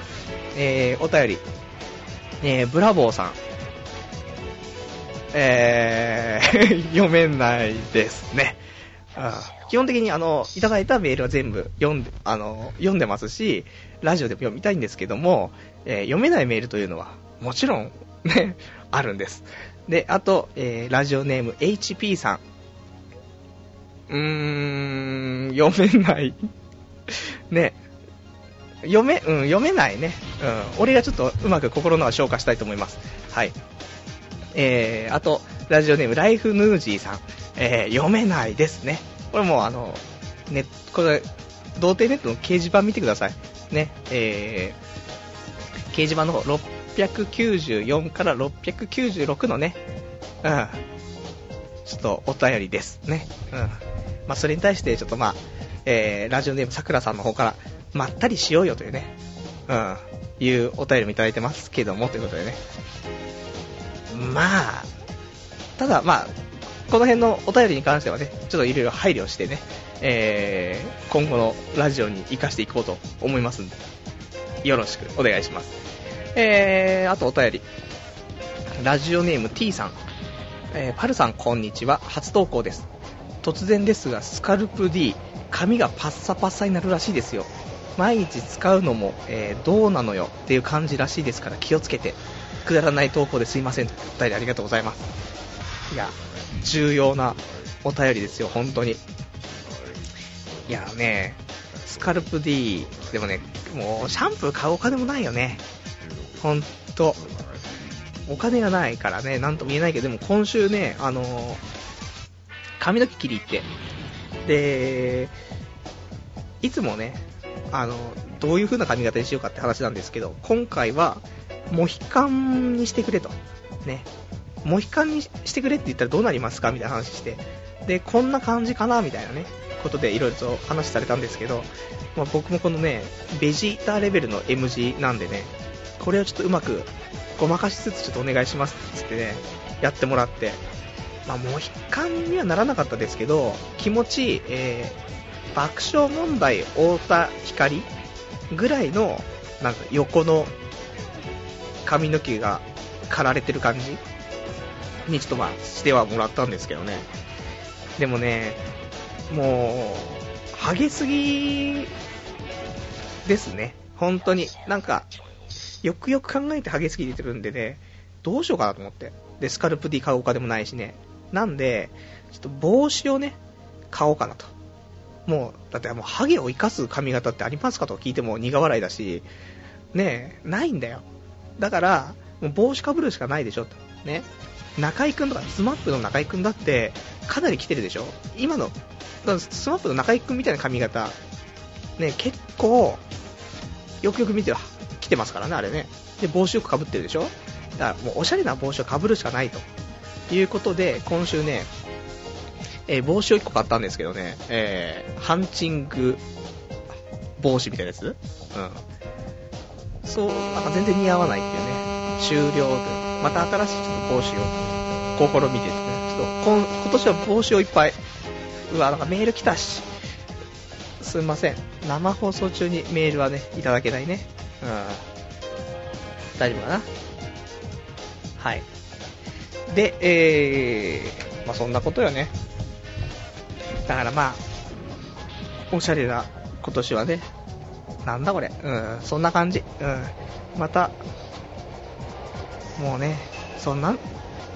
えー、お便り、えー、ブラボーさん、えー、読めないですね。基本的にあの、いただいたメールは全部読んで、あの、読んでますし、ラジオでも読みたいんですけども、えー、読めないメールというのは、もちろん、ね、あるんです。で、あと、えー、ラジオネーム HP さん。うーん、読めない ね。読め、うん、読めないね。うん。俺がちょっとうまく心の中消化したいと思います。はい。えー、あと、ラジオネーム、ライフヌージーさん。えー、読めないですね。これもうあの、ね、これ、童貞ネットの掲示板見てください。ね、えー、掲示板の方、694から696のね、うん、ちょっとお便りですね。うん。まあ、それに対して、ちょっとまあ、えー、ラジオネームさくらさんの方から、まったりしようよというね、うん、いうお便りもいただいてますけども、ということでね。まあ、ただまあ、この辺のお便りに関してはね、ちょっといろいろ配慮してね、えー、今後のラジオに活かしていこうと思いますんで、よろしくお願いします。えー、あとお便り。ラジオネーム T さん。えー、パルさんこんにちは。初投稿です。突然ですが、スカルプ D、髪がパッサパッサになるらしいですよ。毎日使うのも、えー、どうなのよ？っていう感じらしいですから気をつけて。くだらない投稿ですいません。お便りありがとうございます。いや、重要なお便りですよ、本当に。いやね、スカルプ D、でもね、もうシャンプー買うお金もないよね。ほんと。お金がないからね、なんとも言えないけど、でも今週ね、あのー、髪の毛切り行って、で、いつもね、あの、どういう風な髪型にしようかって話なんですけど、今回は、モヒカンにしてくれと。ね。モヒカンにしてくれって言ったらどうなりますかみたいな話して。で、こんな感じかなみたいなね、ことでいろいろと話されたんですけど、まあ、僕もこのね、ベジータレベルの M 字なんでね、これをちょっとうまくごまかしつつちょっとお願いしますっつってね、やってもらって、まあ、モヒカンにはならなかったですけど、気持ち、えー、爆笑問題太田光ぐらいの、なんか横の髪の毛が刈られてる感じにちょっとまあしてはもらったんですけどね。でもね、もう、ハゲすぎですね。本当に。なんか、よくよく考えてハゲすぎてるんでね、どうしようかなと思って。で、スカルプ D 買おうかでもないしね。なんで、ちょっと帽子をね、買おうかなと。もう、だってもうハゲを生かす髪型ってありますかと聞いても苦笑いだし、ねえ、ないんだよ。だから、もう帽子かぶるしかないでしょと。ね。中居君とか、スマップの中居君だって、かなり来てるでしょ今の、スマップの中居君みたいな髪型、ね、結構、よくよく見て来てますからね、あれね。で、帽子よくかぶってるでしょ？だからもうおしゃれな帽子をかぶるしかないと。いうことで、今週ね、えー、帽子を1個買ったんですけどね、えー、ハンチング帽子みたいなやつ？うん。そう、なんか全然似合わないっていうね、終了という。また新しいちょっと帽子を試みててね、ちょっと今今年は帽子をいっぱい。うわ、なんかメール来たし。すいません。生放送中にメールはね、いただけないね。うん。大丈夫かなはい。で、えー、まあそんなことよね。だからまあ、おしゃれな今年はね、なんだこれ、うん、そんな感じ。うん。また、もうね、そんな、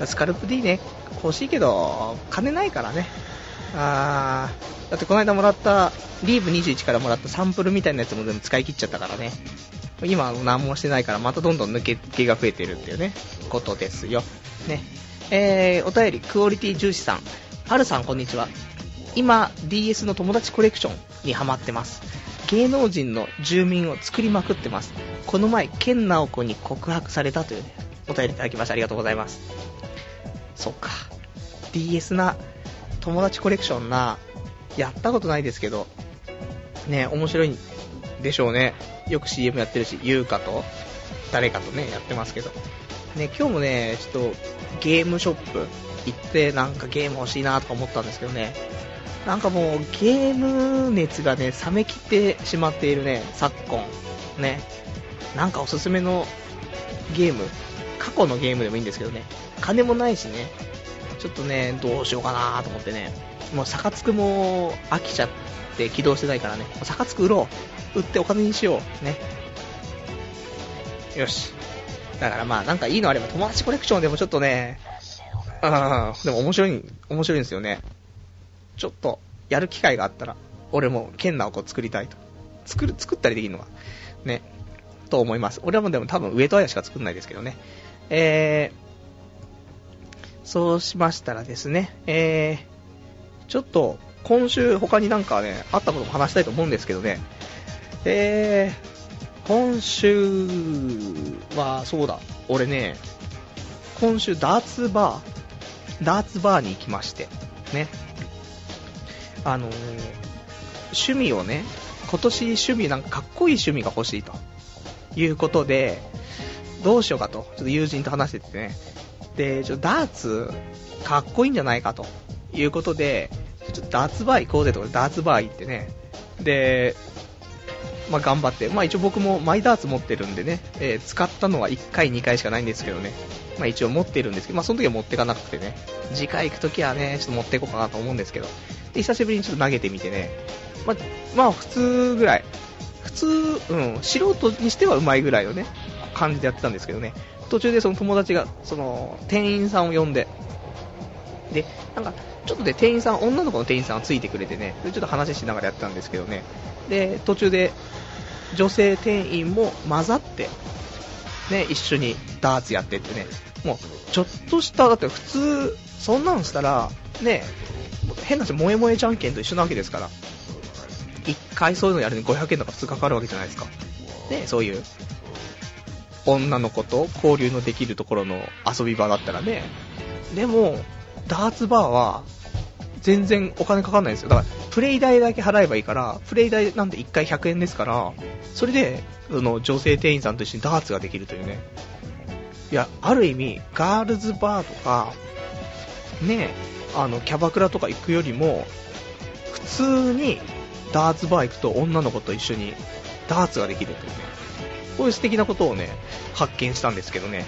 スカルプ D ね、欲しいけど、金ないからね。あー、だってこの間もらった、リーブ21からもらったサンプルみたいなやつも全部使い切っちゃったからね。今何もしてないからまたどんどん抜け毛が増えてるっていうね、ことですよ。ね。えー、お便り、クオリティ重視さん。はるさん、こんにちは。今、DS の友達コレクションにハマってます。芸能人の住民を作りまくってます。この前、ケンナオコに告白されたというね、お便りいただきましてありがとうございます。そっか。DS な、友達コレクションな、やったことないですけど、ね、面白いでしょうね。よく CM やってるし、優香と、誰かとね、やってますけど。ね、今日もね、ちょっとゲームショップ行ってなんかゲーム欲しいなとか思ったんですけどね、なんかもうゲーム熱がね、冷めきってしまっているね、昨今。ね。なんかおすすめのゲーム、過去のゲームでもいいんですけどね、金もないしね、ちょっとね、どうしようかなと思ってね、もうサカツクも飽きちゃって起動してないからね、サカツク売ろう。売ってお金にしよう。ね。よし。だからまあ、なんかいいのあれば、友達コレクションでもちょっとね、ああでも面白い、面白いんですよね。ちょっと、やる機会があったら、俺も、ケンナを作りたいと。作る、作ったりできるのは、ね、と思います。俺もでも多分上戸彩しか作んないですけどね。えー、そうしましたらですね、えー、ちょっと、今週他になんかね、あったことも話したいと思うんですけどね、えー、今週は、そうだ、俺ね、今週ダーツバー、ダーツバーに行きまして、ね。あのー、趣味をね、今年趣味なんかかっこいい趣味が欲しいということで、どうしようかと、ちょっと友人と話しててね。で、ちょっとダーツかっこいいんじゃないかということで、ちょっとダーツバー行こうぜとかダーツバー行ってね。で、まあ、頑張って、まあ、一応僕もマイダーツ持ってるんでね、えー、使ったのは1回、2回しかないんですけどね、まあ、一応持ってるんですけど、まあ、その時は持ってかなくてね、次回行く時はね、ちょっと持っていこうかなと思うんですけど、で久しぶりにちょっと投げてみてね、まあ、まあ、普通ぐらい、普通、うん、素人にしてはうまいぐらいのね、感じでやってたんですけどね、途中でその友達が、その、店員さんを呼んで、で、なんか、ちょっとね、店員さん、女の子の店員さんがついてくれてね、ちょっと話しながらやったんですけどね、で、途中で、女性店員も混ざって、ね、一緒にダーツやってってね、もう、ちょっとした、だって普通、そんなんしたら、ね、変な話、萌え萌えじゃんけんと一緒なわけですから、一回そういうのやるのに500円とか普通かかるわけじゃないですか。ね、そういう、女の子と交流のできるところの遊び場だったらね。でも、ダーツバーは、全然お金かかんないですよ。だから、プレイ代だけ払えばいいから、プレイ代なんて1回100円ですから、それで、その女性店員さんと一緒にダーツができるというね。いや、ある意味、ガールズバーとか、ね、あの、キャバクラとか行くよりも、普通にダーツバー行くと女の子と一緒にダーツができるというね。こういう素敵なことをね、発見したんですけどね。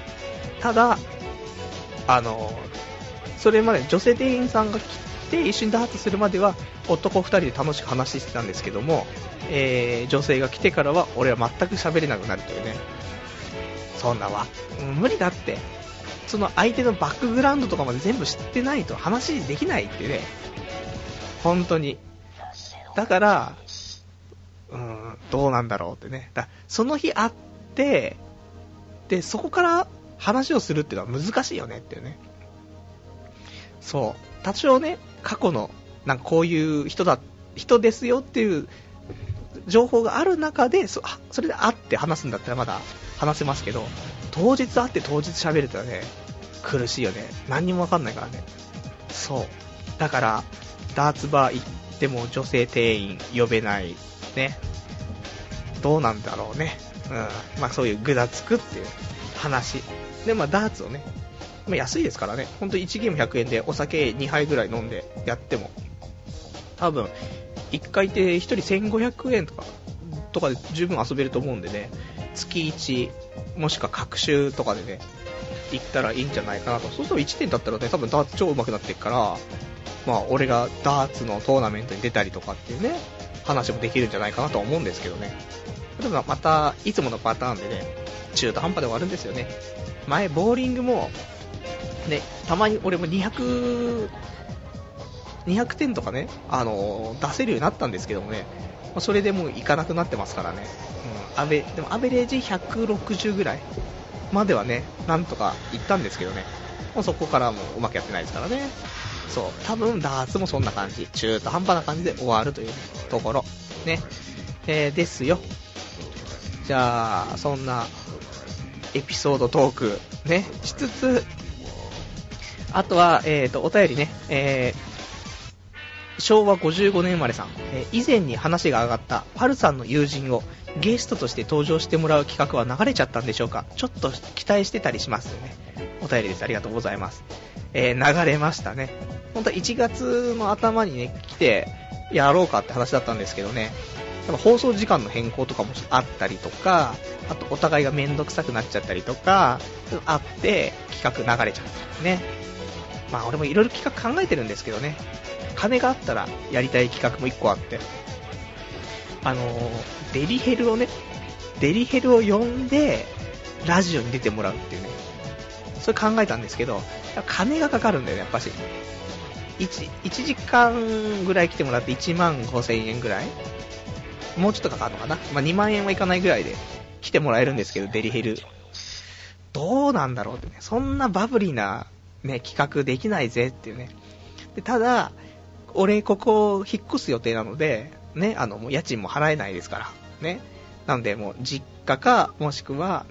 ただ、あの、それまで女性店員さんが来て一緒にダーツするまでは男2人で楽しく話してたんですけども、えー、女性が来てからは俺は全く喋れなくなるというね。そんなわ、無理だって。その相手のバックグラウンドとかまで全部知ってないと話できないってね。本当に。だから、うん、どうなんだろうってね。だその日会って、で、そこから話をするっていうのは難しいよねっていうね。そう。多少ね、過去の、なんかこういう人だ、人ですよっていう情報がある中で、そそれで会って話すんだったらまだ話せますけど、当日会って当日喋るとね、苦しいよね。何にもわかんないからね。そう。だから、ダーツバー行っても女性店員呼べない。ね。どうなんだろうね。うん。まあそういう具だつくっていう話。で、まあダーツをね、まあ、安いですからね。ほんと1ゲーム100円でお酒2杯ぐらい飲んでやっても、多分、1回で1人1500円とか、とかで十分遊べると思うんでね、月1、もしくは各週とかでね、行ったらいいんじゃないかなと。そうすると1年経ったらね、多分ダーツ超上手くなっていくから、まあ、俺がダーツのトーナメントに出たりとかっていうね、話もできるんじゃないかなとは思うんですけどね。でもまた、いつものパターンでね、中途半端で終わるんですよね。前、ボーリングも、ね、たまに俺も200、200点とかね、あのー、出せるようになったんですけどもね、まそれでもういかなくなってますからね。うん、アベでもアベレージ160ぐらいまではね、なんとかいったんですけどね、もうそこからもううまくやってないですからね。そう、多分ダーツもそんな感じ、中途半端な感じで終わるというところ、ね、えー、ですよ。じゃあ、そんなエピソードトーク、ね、しつつ、あとは、えっ、ー、と、お便りね、えー、昭和55年生まれさん、えー、以前に話が上がったパルさんの友人をゲストとして登場してもらう企画は流れちゃったんでしょうかちょっと期待してたりしますよね。お便りです。ありがとうございます。えー、流れましたね。本当は1月の頭にね、来て、やろうかって話だったんですけどね、放送時間の変更とかもあったりとか、あとお互いがめんどくさくなっちゃったりとか、あって企画流れちゃったんですね。まあ俺もいろいろ企画考えてるんですけどね、金があったらやりたい企画も1個あって、あのー、デリヘルをね、デリヘルを呼んで、ラジオに出てもらうっていうね、それ考えたんですけど、金がかかるんだよね、やっぱし。1, 1時間ぐらい来てもらって1万5000円ぐらいもうちょっとかかるのかなまあ、2万円はいかないぐらいで来てもらえるんですけど、デリヘル。どうなんだろうってね。そんなバブリーな、ね、企画できないぜっていうね。で、ただ、俺ここ引っ越す予定なので、ね、あの、もう家賃も払えないですから。ね。なので、もう実家か、もしくは、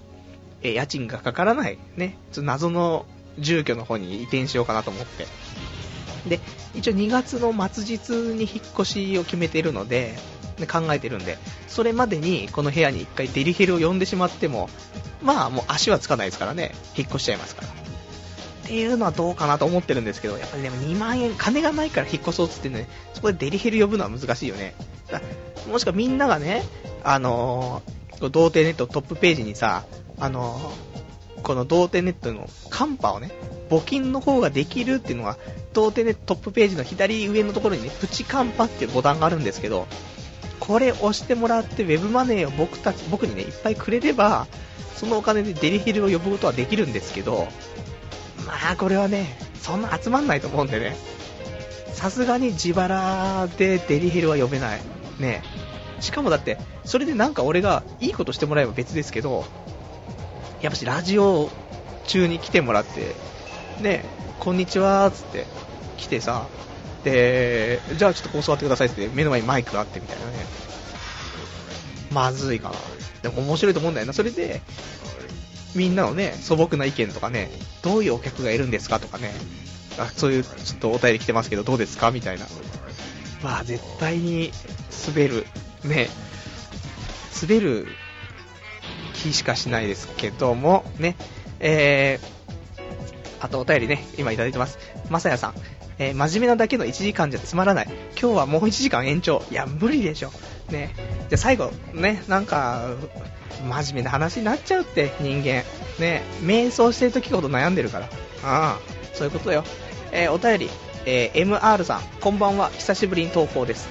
え、家賃がかからない、ね、ちょっと謎の住居の方に移転しようかなと思って。で、一応2月の末日に引っ越しを決めてるので、ね、考えてるんで、それまでにこの部屋に1回デリヘルを呼んでしまっても、まあもう足はつかないですからね、引っ越しちゃいますから。っていうのはどうかなと思ってるんですけど、やっぱりでも2万円、金がないから引っ越そうっつってね、そこでデリヘル呼ぶのは難しいよね。もしくはみんながね、あのー、童貞ネットトップページにさ、あのー、この童貞ネットのカンパをね、募金の方ができるっていうのは、童貞ネットトップページの左上のところにね、プチカンパっていうボタンがあるんですけど、これ押してもらってウェブマネーを僕たち、僕にね、いっぱいくれれば、そのお金でデリヘルを呼ぶことはできるんですけど、まあこれはね、そんな集まんないと思うんでね。さすがに自腹でデリヘルは呼べない。ねしかもだって、それでなんか俺がいいことしてもらえば別ですけど、やっぱしラジオ中に来てもらって、ねこんにちはーつって来てさ、で、じゃあちょっとこう座ってくださいって目の前にマイクがあってみたいなね。まずいかな。でも面白いと思うんだよな。それで、みんなのね、素朴な意見とかね、どういうお客がいるんですかとかね、あそういうちょっとお便り来てますけどどうですかみたいな。まあ絶対に滑る、ね、滑る気しかしないですけども、ね、えー、あとお便りね、今いただいてます。まさやさん、えー、真面目なだけの1時間じゃつまらない。今日はもう1時間延長。いや、無理でしょ。ね。じゃ最後、ね、なんか、真面目な話になっちゃうって、人間。ね、瞑想してる時ほど悩んでるから。ああ、そういうことよ。えー、お便り、えー、MR さん、こんばんは。久しぶりに投稿です。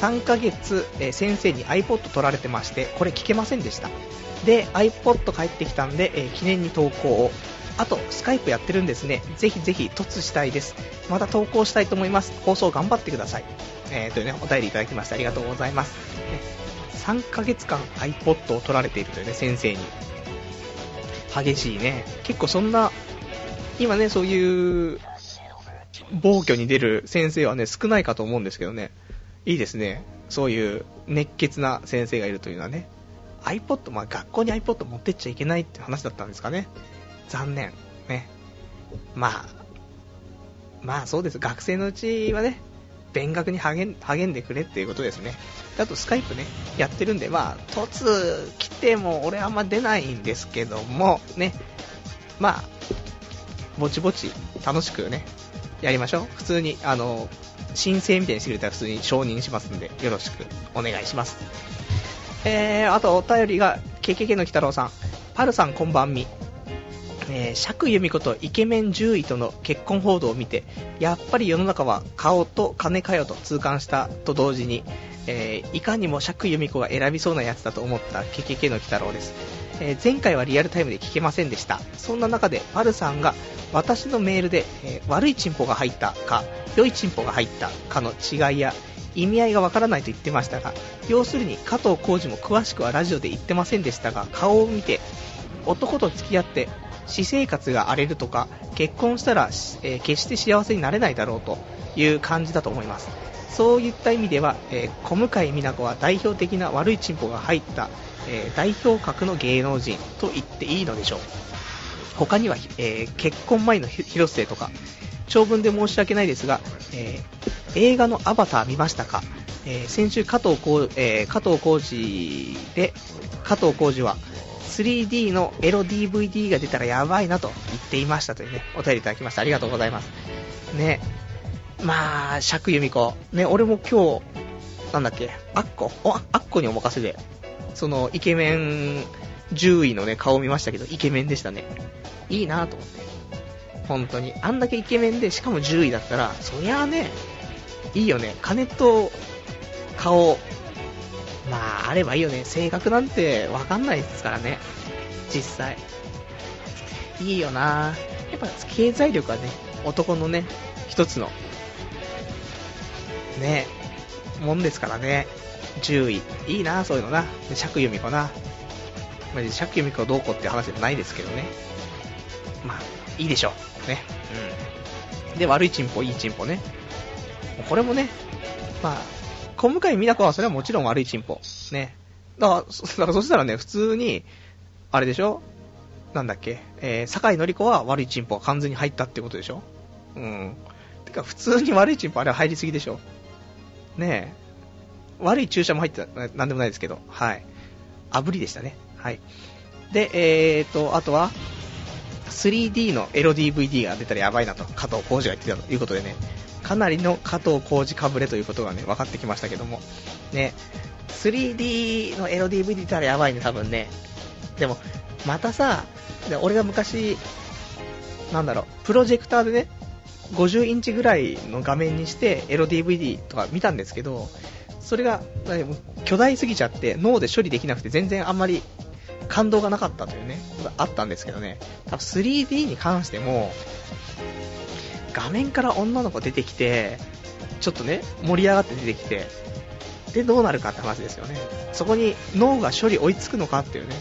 3ヶ月、えー、先生に iPod 取られてまして、これ聞けませんでした。で、iPod 帰ってきたんで、え記念に投稿を。あと、スカイプやってるんですね。ぜひぜひ突したいです。また投稿したいと思います。放送頑張ってください。えー、というね、お便りいただきましてありがとうございます。3ヶ月間 iPod を取られているというね、先生に。激しいね。結構そんな、今ね、そういう、暴挙に出る先生はね、少ないかと思うんですけどね。いいですね。そういう熱血な先生がいるというのはね。iPod、まあ学校に iPod 持ってっちゃいけないって話だったんですかね。残念。ね。まあ、まあそうです。学生のうちはね、勉学に励んでくれっていうことですね。あとスカイプね、やってるんで、まあ、突来ても俺あんま出ないんですけども、ね、まあ、ぼちぼち楽しくね、やりましょう。普通に、あの、申請みたいにしてくれたら普通に承認しますんで、よろしくお願いします。えー、あとお便りが、ケケケの鬼太郎さん。パルさんこんばんみ。えー、釈由美子とイケメン獣医との結婚報道を見て、やっぱり世の中は顔と金かよと痛感したと同時に、えー、いかにも釈由美子が選びそうなやつだと思ったケケケの鬼太郎です。えー、前回はリアルタイムで聞けませんでした。そんな中で、パルさんが私のメールで、え、悪いチンポが入ったか、良いチンポが入ったかの違いや、意味合いがわからないと言ってましたが、要するに加藤浩次も詳しくはラジオで言ってませんでしたが、顔を見て、男と付き合って私生活が荒れるとか結婚したら、えー、決して幸せになれないだろうという感じだと思います。そういった意味では、えー、小向井美奈子は代表的な悪いチンポが入った、えー、代表格の芸能人と言っていいのでしょう。他には、え結婚前の広末とか長文で申し訳ないですが、え映画のアバター見ましたか、え先週加藤浩、え加藤浩次で加藤浩次は 3D のエロ DVD が出たらやばいなと言っていましたというね、お便りいただきました。ありがとうございます。ね。まあ、釈由美子。ね、俺も今日、なんだっけ、アッコ？お、アッコにお任せで、その、イケメン獣医のね、顔を見ましたけど、イケメンでしたね。いいなと思って。本当に。あんだけイケメンで、しかも獣医だったら、そりゃあね、いいよね。金と顔、ればいいよね。性格なんてわかんないですからね。実際。いいよなやっぱ経済力はね、男のね、一つの、ね、もんですからね。10位。いいなそういうのな。釈由美子な。まあ、釈由美子どうこうって話じゃないですけどね。まあ、いいでしょう。ね。うん。で、悪いチンポ、いいチンポね。これもね、まあ、小向井美奈子はそれはもちろん悪いチンポ。ね。だから、だからそしたらね、普通に、あれでしょ？なんだっけ？えー、坂井のり子は悪いチンポが完全に入ったってことでしょ？うん。てか、普通に悪いチンポあれは入りすぎでしょ？ねえ。悪い注射も入ってた、なんでもないですけど、はい。炙りでしたね。はい。で、えーと、あとは、3D のエロ DVD が出たらやばいなと、加藤浩次が言ってたということでね、かなりの加藤浩次かぶれということがね、分かってきましたけども。ね、3D の LDV 出たらやばいね、多分ね。でも、またさ、俺が昔、なんだろう、プロジェクターでね、50インチぐらいの画面にして LDVD とか見たんですけど、それが巨大すぎちゃって脳で処理できなくて全然あんまり感動がなかったというね、あったんですけどね、多分 3D に関しても、画面から女の子出てきて、ちょっとね、盛り上がって出てきて、で、どうなるかって話ですよね。そこに脳が処理追いつくのかっていうね、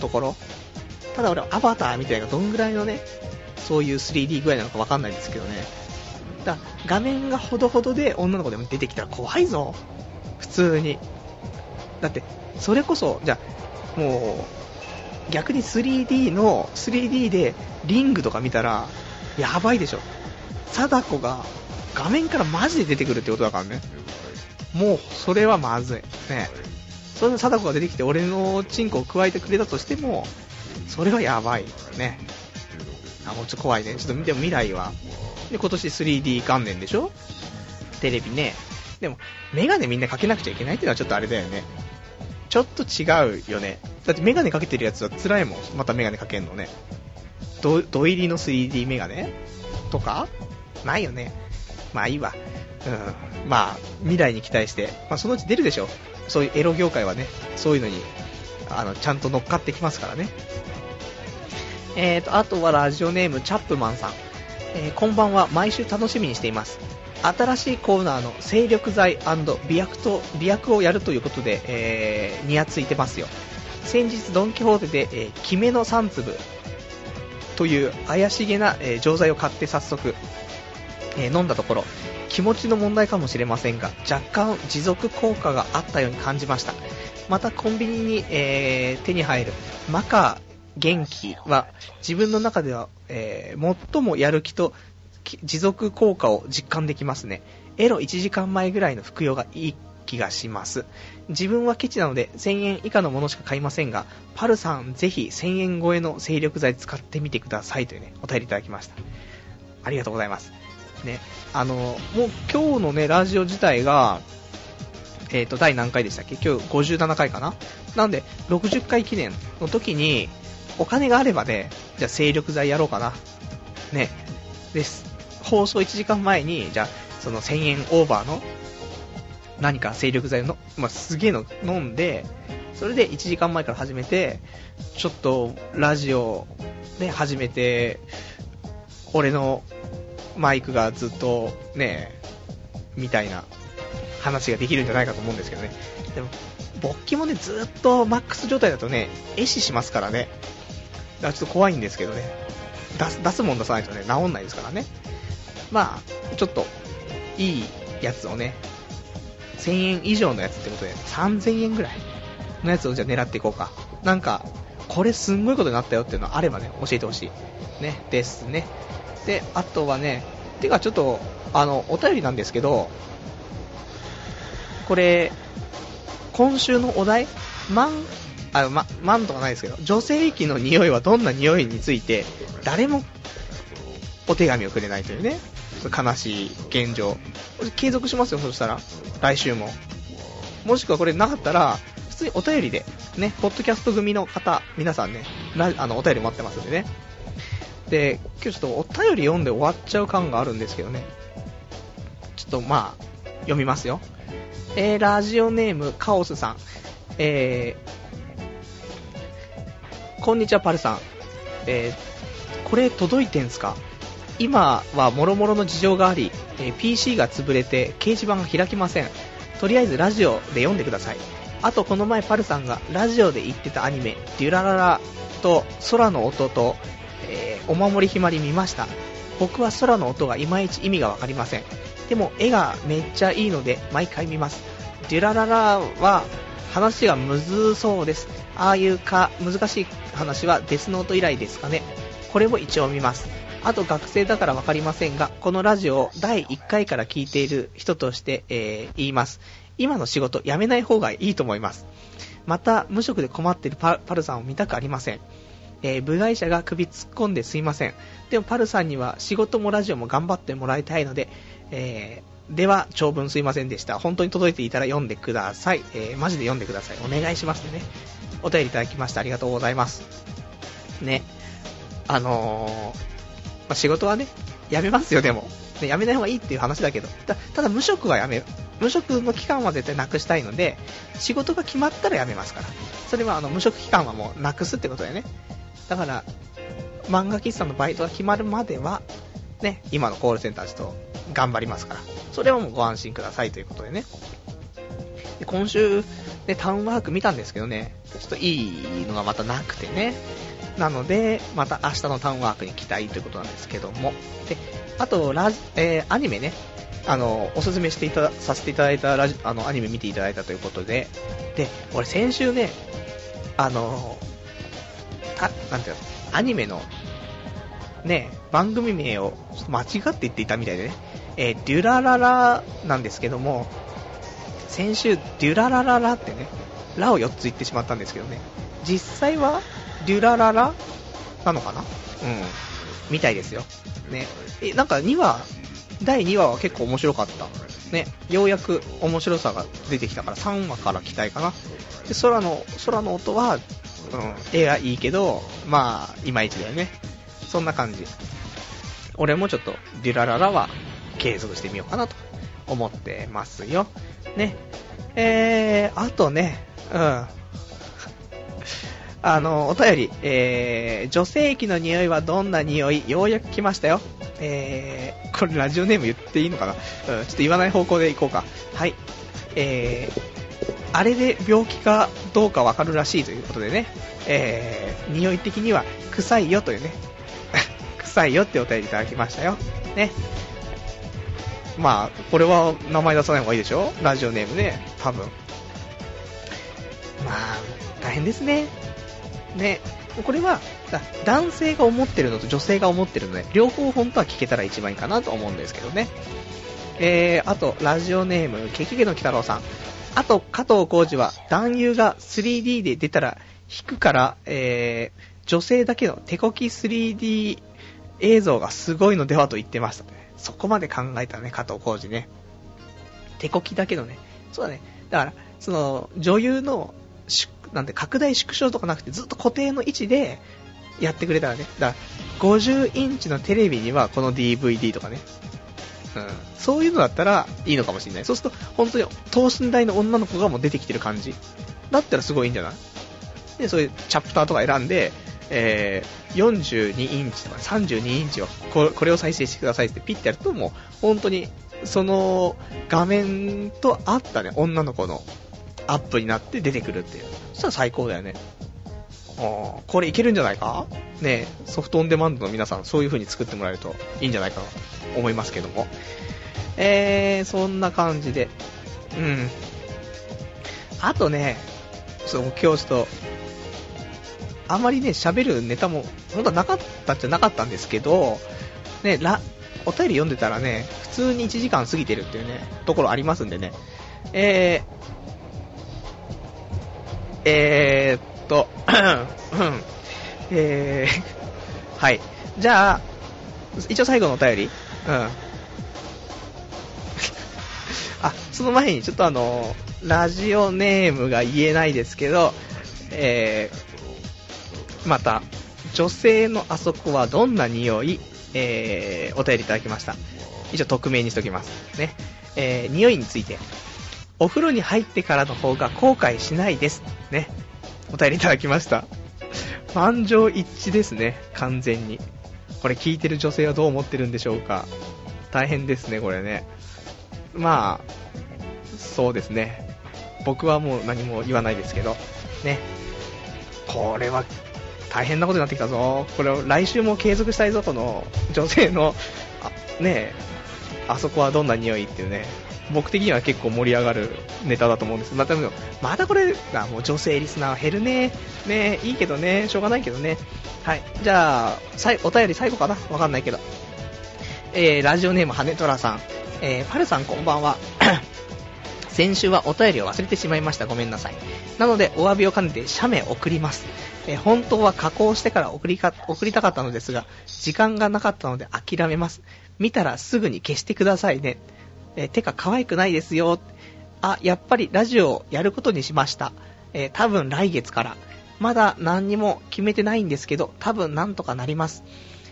ところ。ただ俺はアバターみたいなどんぐらいのね、そういう 3D 具合なのかわかんないですけどね。だ画面がほどほどで女の子でも出てきたら怖いぞ。普通に。だって、それこそ、じゃあ、もう、逆に 3D の、3D でリングとか見たら、やばいでしょ。貞子が画面からマジで出てくるってことだからね。もう、それはまずい。ね。それで貞子が出てきて俺のチンコを加えてくれたとしても、それはやばい。ね。あ、もうちょっと怖いね。ちょっと見ても未来は。で、今年 3D 元年でしょ？テレビね。でも、メガネみんなかけなくちゃいけないっていうのはちょっとあれだよね。ちょっと違うよね。だってメガネかけてるやつは辛いもん。またメガネかけんのね。ど、土入りの 3D メガネ？とか？ないよね。まあいいわ。うん。まあ、未来に期待して、まあそのうち出るでしょ。そういうエロ業界はね、そういうのに、あの、ちゃんと乗っかってきますからね。えーと、あとはラジオネームチャップマンさん。えー、こんばんは、毎週楽しみにしています。新しいコーナーの精力剤美薬と、美薬をやるということで、えー、にやついてますよ。先日ドンキホーテで、えー、キメの3粒という怪しげな、えー、錠剤を買って早速、えー、飲んだところ、気持ちの問題かもしれませんが、若干持続効果があったように感じました。またコンビニに、えー、手に入るマカ元気は自分の中では、えー、最もやる気と持続効果を実感できますね。エロ1時間前ぐらいの服用がいい気がします。自分はケチなので1000円以下のものしか買いませんが、パルさんぜひ1000円超えの精力剤使ってみてくださいというね、お便りいただきました。ありがとうございます。ね、あの、もう今日のね、ラジオ自体が、えっ、ー、と、第何回でしたっけ？今日57回かな？なんで、60回記念の時に、お金があればね、じゃあ精力剤やろうかな。ね。です。放送1時間前に、じゃあ、その1000円オーバーの何か精力剤の、まあ、すげえの飲んで、それで1時間前から始めて、ちょっとラジオで始めて、俺のマイクがずっとね、みたいな話ができるんじゃないかと思うんですけどね。でも、勃起もね、ずっとマックス状態だとね、壊死しますからね。だからちょっと怖いんですけどね。出す、出すもん出さないとね、治んないですからね。まあ、ちょっと、いいやつをね、1000円以上のやつってことで、3000円ぐらいのやつをじゃあ狙っていこうか。なんか、これすんごいことになったよっていうのあればね、教えてほしい。ね、ですね。で、あとはね、てかちょっと、あの、お便りなんですけど、これ、今週のお題、マン、あ、ま、マンとかないですけど、女性器の匂いはどんな匂いについて、誰もお手紙をくれないというね、悲しい現状。継続しますよ、そしたら。来週も。もしくはこれなかったら、普通にお便りで、ね、ポッドキャスト組の方、皆さんね、あの、お便り待ってますんでね。で、今日ちょっとお便り読んで終わっちゃう感があるんですけどね。ちょっとまあ、読みますよ。えー、ラジオネーム、カオスさん。えー、こんにちは、パルさん。えー、これ届いてんすか？今はもろもろの事情があり、え、PC が潰れて掲示板が開きません。とりあえずラジオで読んでください。あとこの前パルさんがラジオで言ってたアニメ、デュラララと空の音と、えー、お守りひまり見ました。僕は空の音がいまいち意味がわかりません。でも絵がめっちゃいいので毎回見ます。デュラララは話がむずそうです。ああいうか難しい話はデスノート以来ですかね。これも一応見ます。あと学生だからわかりませんが、このラジオを第1回から聞いている人として、えー、言います。今の仕事辞めない方がいいと思います。また、無職で困っているパルさんを見たくありません。えー、部外者が首突っ込んですいません。でもパルさんには仕事もラジオも頑張ってもらいたいので、えー、では、長文すいませんでした。本当に届いていたら読んでください。えー、マジで読んでください。お願いしますね。お便りいただきましてありがとうございます。ね。あの、まあ、仕事はね、辞めますよ、でも。ね、めない方がいいっていう話だけど。たただ、無職は辞める。無職の期間は絶対なくしたいので、仕事が決まったら辞めますから。それは、あの、無職期間はもうなくすってことだよね。だから、漫画喫茶のバイトが決まるまでは、ね、今のコールセンターちょっと頑張りますから、それはもうご安心くださいということでね。で今週、ね、タウンワーク見たんですけどね、ちょっといいのがまたなくてね。なので、また明日のタウンワークに期待ということなんですけども。で、あと、ラジ、えー、アニメね、あの、おすすめしていたさせていただいたラジあの、アニメ見ていただいたということで、で、俺先週ね、あの、た、なんていうの、アニメの、ね、番組名を間違って言っていたみたいでね、えー、デュラララなんですけども、先週、デュララララってね、ラを4つ言ってしまったんですけどね、実際は、デュラララなのかな？うん。みたいですよ。ね。え、なんか2話、第2話は結構面白かった。ね。ようやく面白さが出てきたから3話から期待かな。で、空の、空の音は、うん、絵がいいけど、まあ、いまいちだよね。そんな感じ。俺もちょっと、デュラララは継続してみようかなと思ってますよ。ね。えー、あとね、うん。あの、お便り、えー、女性器の匂いはどんな匂い？ようやく来ましたよ。えー、これラジオネーム言っていいのかな？うん、ちょっと言わない方向でいこうか。はい。えー、あれで病気かどうかわかるらしいということでね、えー、匂い的には臭いよというね、臭いよってお便りいただきましたよ。ね。まあ、これは名前出さない方がいいでしょ？ラジオネームね、多分。まあ、大変ですね。ね。これは、男性が思ってるのと女性が思ってるので、両方本当は聞けたら一番いいかなと思うんですけどね。えー、あと、ラジオネーム、ケキゲの鬼太郎さん。あと、加藤浩二は、男優が 3D で出たら引くから、えー、女性だけの手こき 3D 映像がすごいのではと言ってましたね。そこまで考えたね、加藤浩二ね。手こきだけどね。そうだね。だから、その、女優のなんて拡大縮小とかなくてずっと固定の位置でやってくれたらね。だから50インチのテレビにはこの DVD とかね。うん。そういうのだったらいいのかもしれない。そうすると本当に等身大の女の子がもう出てきてる感じ。だったらすごいいいんじゃない？で、そういうチャプターとか選んで、えー、42インチとか32インチをこれを再生してくださいってピッてやるともう本当にその画面と合ったね女の子のアップになって出てくるっていう。そしたら最高だよね。これいけるんじゃないか？ねソフトオンデマンドの皆さん、そういう風に作ってもらえるといいんじゃないかと思いますけども。えー、そんな感じで。うん。あとね、そう、今日ちょっと、あまりね、喋るネタも、本当はなかったっちゃなかったんですけど、ね、ら、お便り読んでたらね、普通に1時間過ぎてるっていうね、ところありますんでね、えーえー、と、えー、はい。じゃあ、一応最後のお便りうん。あ、その前にちょっとあの、ラジオネームが言えないですけど、えー、また、女性のあそこはどんな匂い、えー、お便りいただきました。一応匿名にしときます。ね。えー、匂いについて。お風呂に入ってからの方が後悔しないです。ね。お便りいただきました。満場一致ですね、完全に。これ聞いてる女性はどう思ってるんでしょうか。大変ですね、これね。まあ、そうですね。僕はもう何も言わないですけど、ね。これは大変なことになってきたぞ。これを来週も継続したいぞ、この女性の、あねあそこはどんな匂いっていうね、僕的には結構盛り上がるネタだと思うんですまた、またこれ、あもう女性リスナー減るね。ねいいけどね、しょうがないけどね。はい。じゃあ、さいお便り最後かな？わかんないけど。えー、ラジオネーム、羽ネトラさん。えー、パルさんこんばんは。先週はお便りを忘れてしまいました。ごめんなさい。なので、お詫びを兼ねて写メ送ります。え、本当は加工してから送りか、送りたかったのですが、時間がなかったので諦めます。見たらすぐに消してくださいね。え、てか可愛くないですよ。あ、やっぱりラジオやることにしました。えー、多分来月から。まだ何にも決めてないんですけど、多分なんとかなります。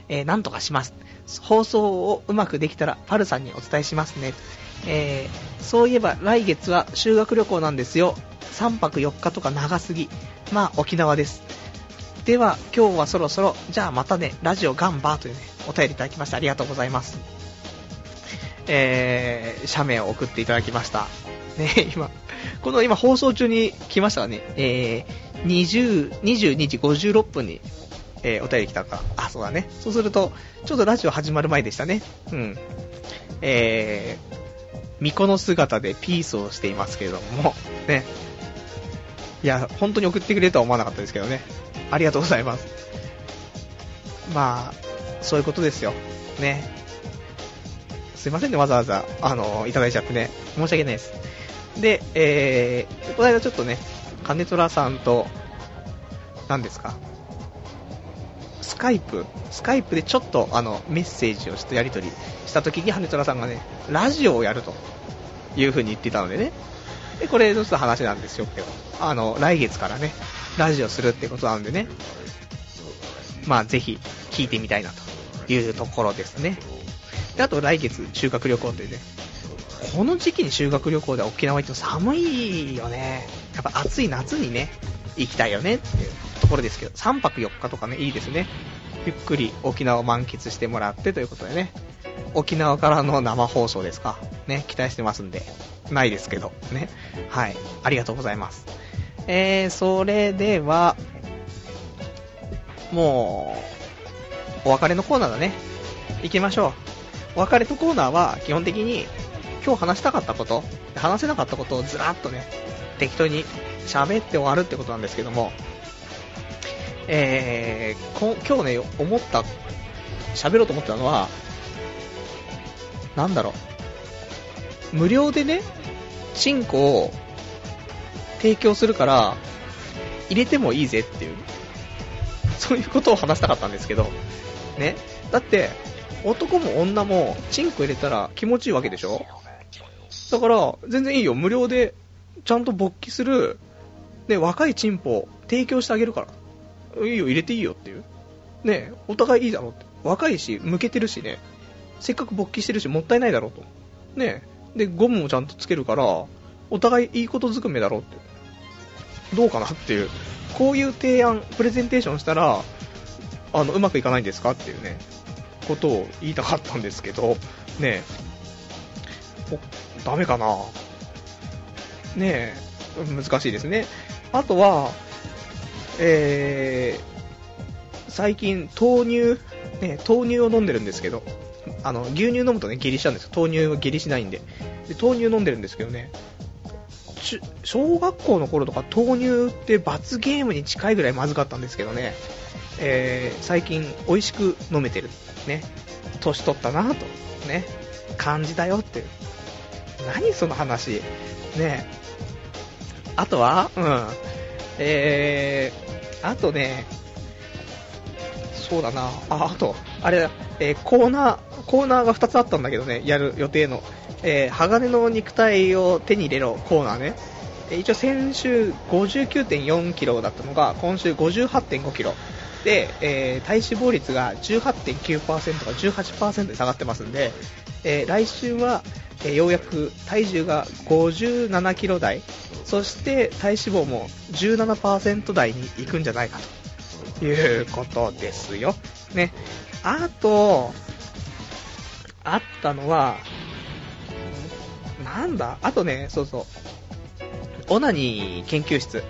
えー、なんとかします。放送をうまくできたら、パルさんにお伝えしますね。えー、そういえば来月は修学旅行なんですよ。3泊4日とか長すぎ。まあ、沖縄です。では、今日はそろそろ、じゃあまたね、ラジオガンバーというね、お便りいただきましてありがとうございます。えー、写メを送っていただきました。ね、今、この今放送中に来ましたがね、えー、20、22時56分に、えー、お便り来たか。あ、そうだね。そうすると、ちょうどラジオ始まる前でしたね。うん。えー、巫女の姿でピースをしていますけれども、ね。いや、本当に送ってくれるとは思わなかったですけどね。ありがとうございます。まあ、そういうことですよ。ね。すいませんね、わざわざ、あの、いただいちゃってね。申し訳ないです。で、えー、この間ちょっとね、金虎さんと、何ですか、スカイプ、スカイプでちょっとあのメッセージをしてやり取りした時に羽虎さんがね、ラジオをやるという風に言ってたのでね、で、これちょっと話なんですよ、けど、あの、来月からね、ラジオするってことなんでね、まあぜひ聞いてみたいなというところですね。で、あと来月修学旅行というね、この時期に修学旅行で沖縄行っても寒いよね。やっぱ暑い夏にね、行きたいよねっていうところですけど、3泊4日とかね、いいですね。ゆっくり沖縄を満喫してもらってということでね、沖縄からの生放送ですか。ね、期待してますんで。ないですけど、ね。はい。ありがとうございます。えー、それでは、もう、お別れのコーナーだね。行きましょう。お別れのコーナーは、基本的に、今日話したかったこと、話せなかったことをずらっとね、適当に喋って終わるってことなんですけども、えー、今日ね、思った、喋ろうと思ったのは、なんだろう、無料でね、チンコを提供するから、入れてもいいぜっていう、そういうことを話したかったんですけど、ね。だって、男も女もチンコ入れたら気持ちいいわけでしょ？だから、全然いいよ。無料で、ちゃんと勃起する、ね、若いチンポを提供してあげるから。いいよ、入れていいよっていう。ね、お互いいいだろって。若いし、向けてるしね。せっかく勃起してるし、もったいないだろうと。ね。で、ゴムもちゃんとつけるから、お互いいいことずくめだろうって。どうかなっていう。こういう提案、プレゼンテーションしたら、あの、うまくいかないんですかっていうね、ことを言いたかったんですけど、ねダメかな？ねえ、難しいですね。あとは、えー、最近豆乳、ね、豆乳を飲んでるんですけど、あの、牛乳飲むとね、下痢しちゃうんですよ。豆乳は下痢しないんで。で、豆乳飲んでるんですけどね、小学校の頃とか豆乳って罰ゲームに近いぐらいまずかったんですけどね、えー、最近美味しく飲めてる。ね。年取ったなと、ね。感じだよって何その話。ねあとはうん。えー、あとね、そうだな。あ、あと、あれだ、えー、コーナー、コーナーが2つあったんだけどね、やる予定の。えー、鋼の肉体を手に入れろコーナーね。一応先週59.4キロだったのが、今週58.5キロ。で、えー、体脂肪率が18.9%か18%に下がってますんで、えー、来週は、えー、ようやく体重が57キロ台、そして体脂肪も17%台に行くんじゃないかということですよ。ね。あと、あったのは、なんだ？あとね、そうそう。オナニー研究室。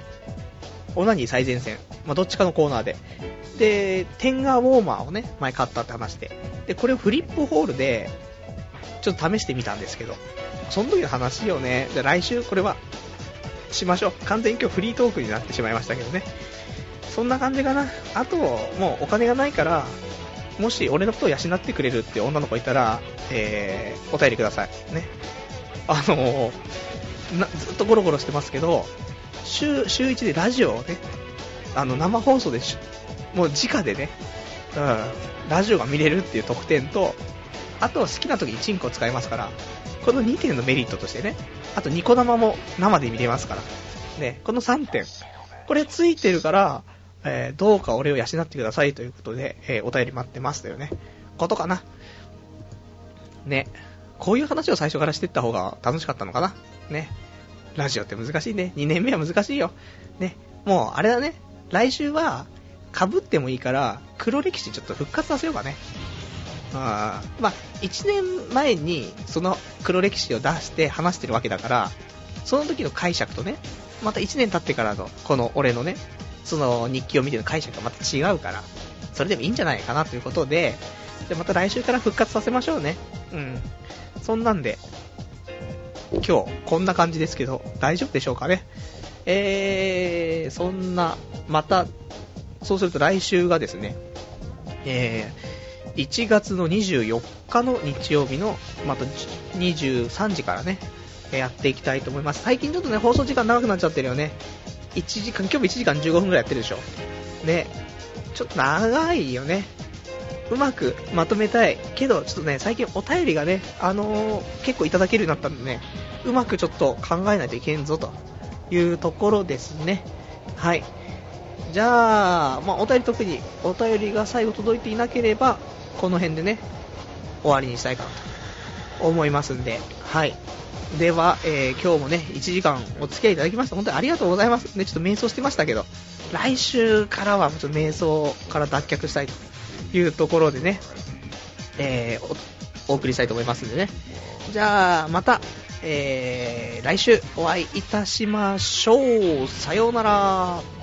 オナニー最前線。まあ、どっちかのコーナーで。で、テンガーウォーマーをね、前買ったって話で。で、これをフリップホールで、ちょっと試してみたんですけど、その時の話をね、じゃ来週これは、しましょう。完全に今日フリートークになってしまいましたけどね。そんな感じかな。あと、もうお金がないから、もし俺のことを養ってくれるって女の子いたら、えー、お便りください。ね。あのー、ずっとゴロゴロしてますけど、週、週1でラジオをね、あの、生放送でしもう直でね、うん、ラジオが見れるっていう特典と、あとは好きな時にチンコ使えますから、この2点のメリットとしてね、あとニコ生も生で見れますから、ね、この3点、これついてるから、えー、どうか俺を養ってくださいということで、えー、お便り待ってますというね、ことかな。ね、こういう話を最初からしてった方が楽しかったのかな。ね、ラジオって難しいね。2年目は難しいよ。ね、もうあれだね、来週は、被ってもいいから、黒歴史ちょっと復活させようかね。あーまあ、1年前にその黒歴史を出して話してるわけだから、その時の解釈とね、また1年経ってからの、この俺のね、その日記を見ての解釈がまた違うから、それでもいいんじゃないかなということで、じゃまた来週から復活させましょうね。うん。そんなんで、今日こんな感じですけど、大丈夫でしょうかね？えー、そんな、また、そうすると来週がですね、えー、1月の24日の日曜日の、また23時からね、やっていきたいと思います。最近ちょっとね、放送時間長くなっちゃってるよね。1時間、今日も1時間15分くらいやってるでしょ。ね、ちょっと長いよね。うまくまとめたい。けど、ちょっとね、最近お便りがね、あのー結構いただけるようになったんでね、うまくちょっと考えないといけんぞというところですね。はい。じゃあ、まあ、お便り特に、お便りが最後届いていなければ、この辺でね、終わりにしたいかなと思いますんで、はい。では、えー今日もね、1時間お付き合いいただきまして、本当にありがとうございます。ね、ちょっと瞑想してましたけど、来週からはちょっと瞑想から脱却したいとというところでね、えーおお送りしたいと思いますんでね。じゃあ、また、えー来週お会いいたしましょう。さようなら。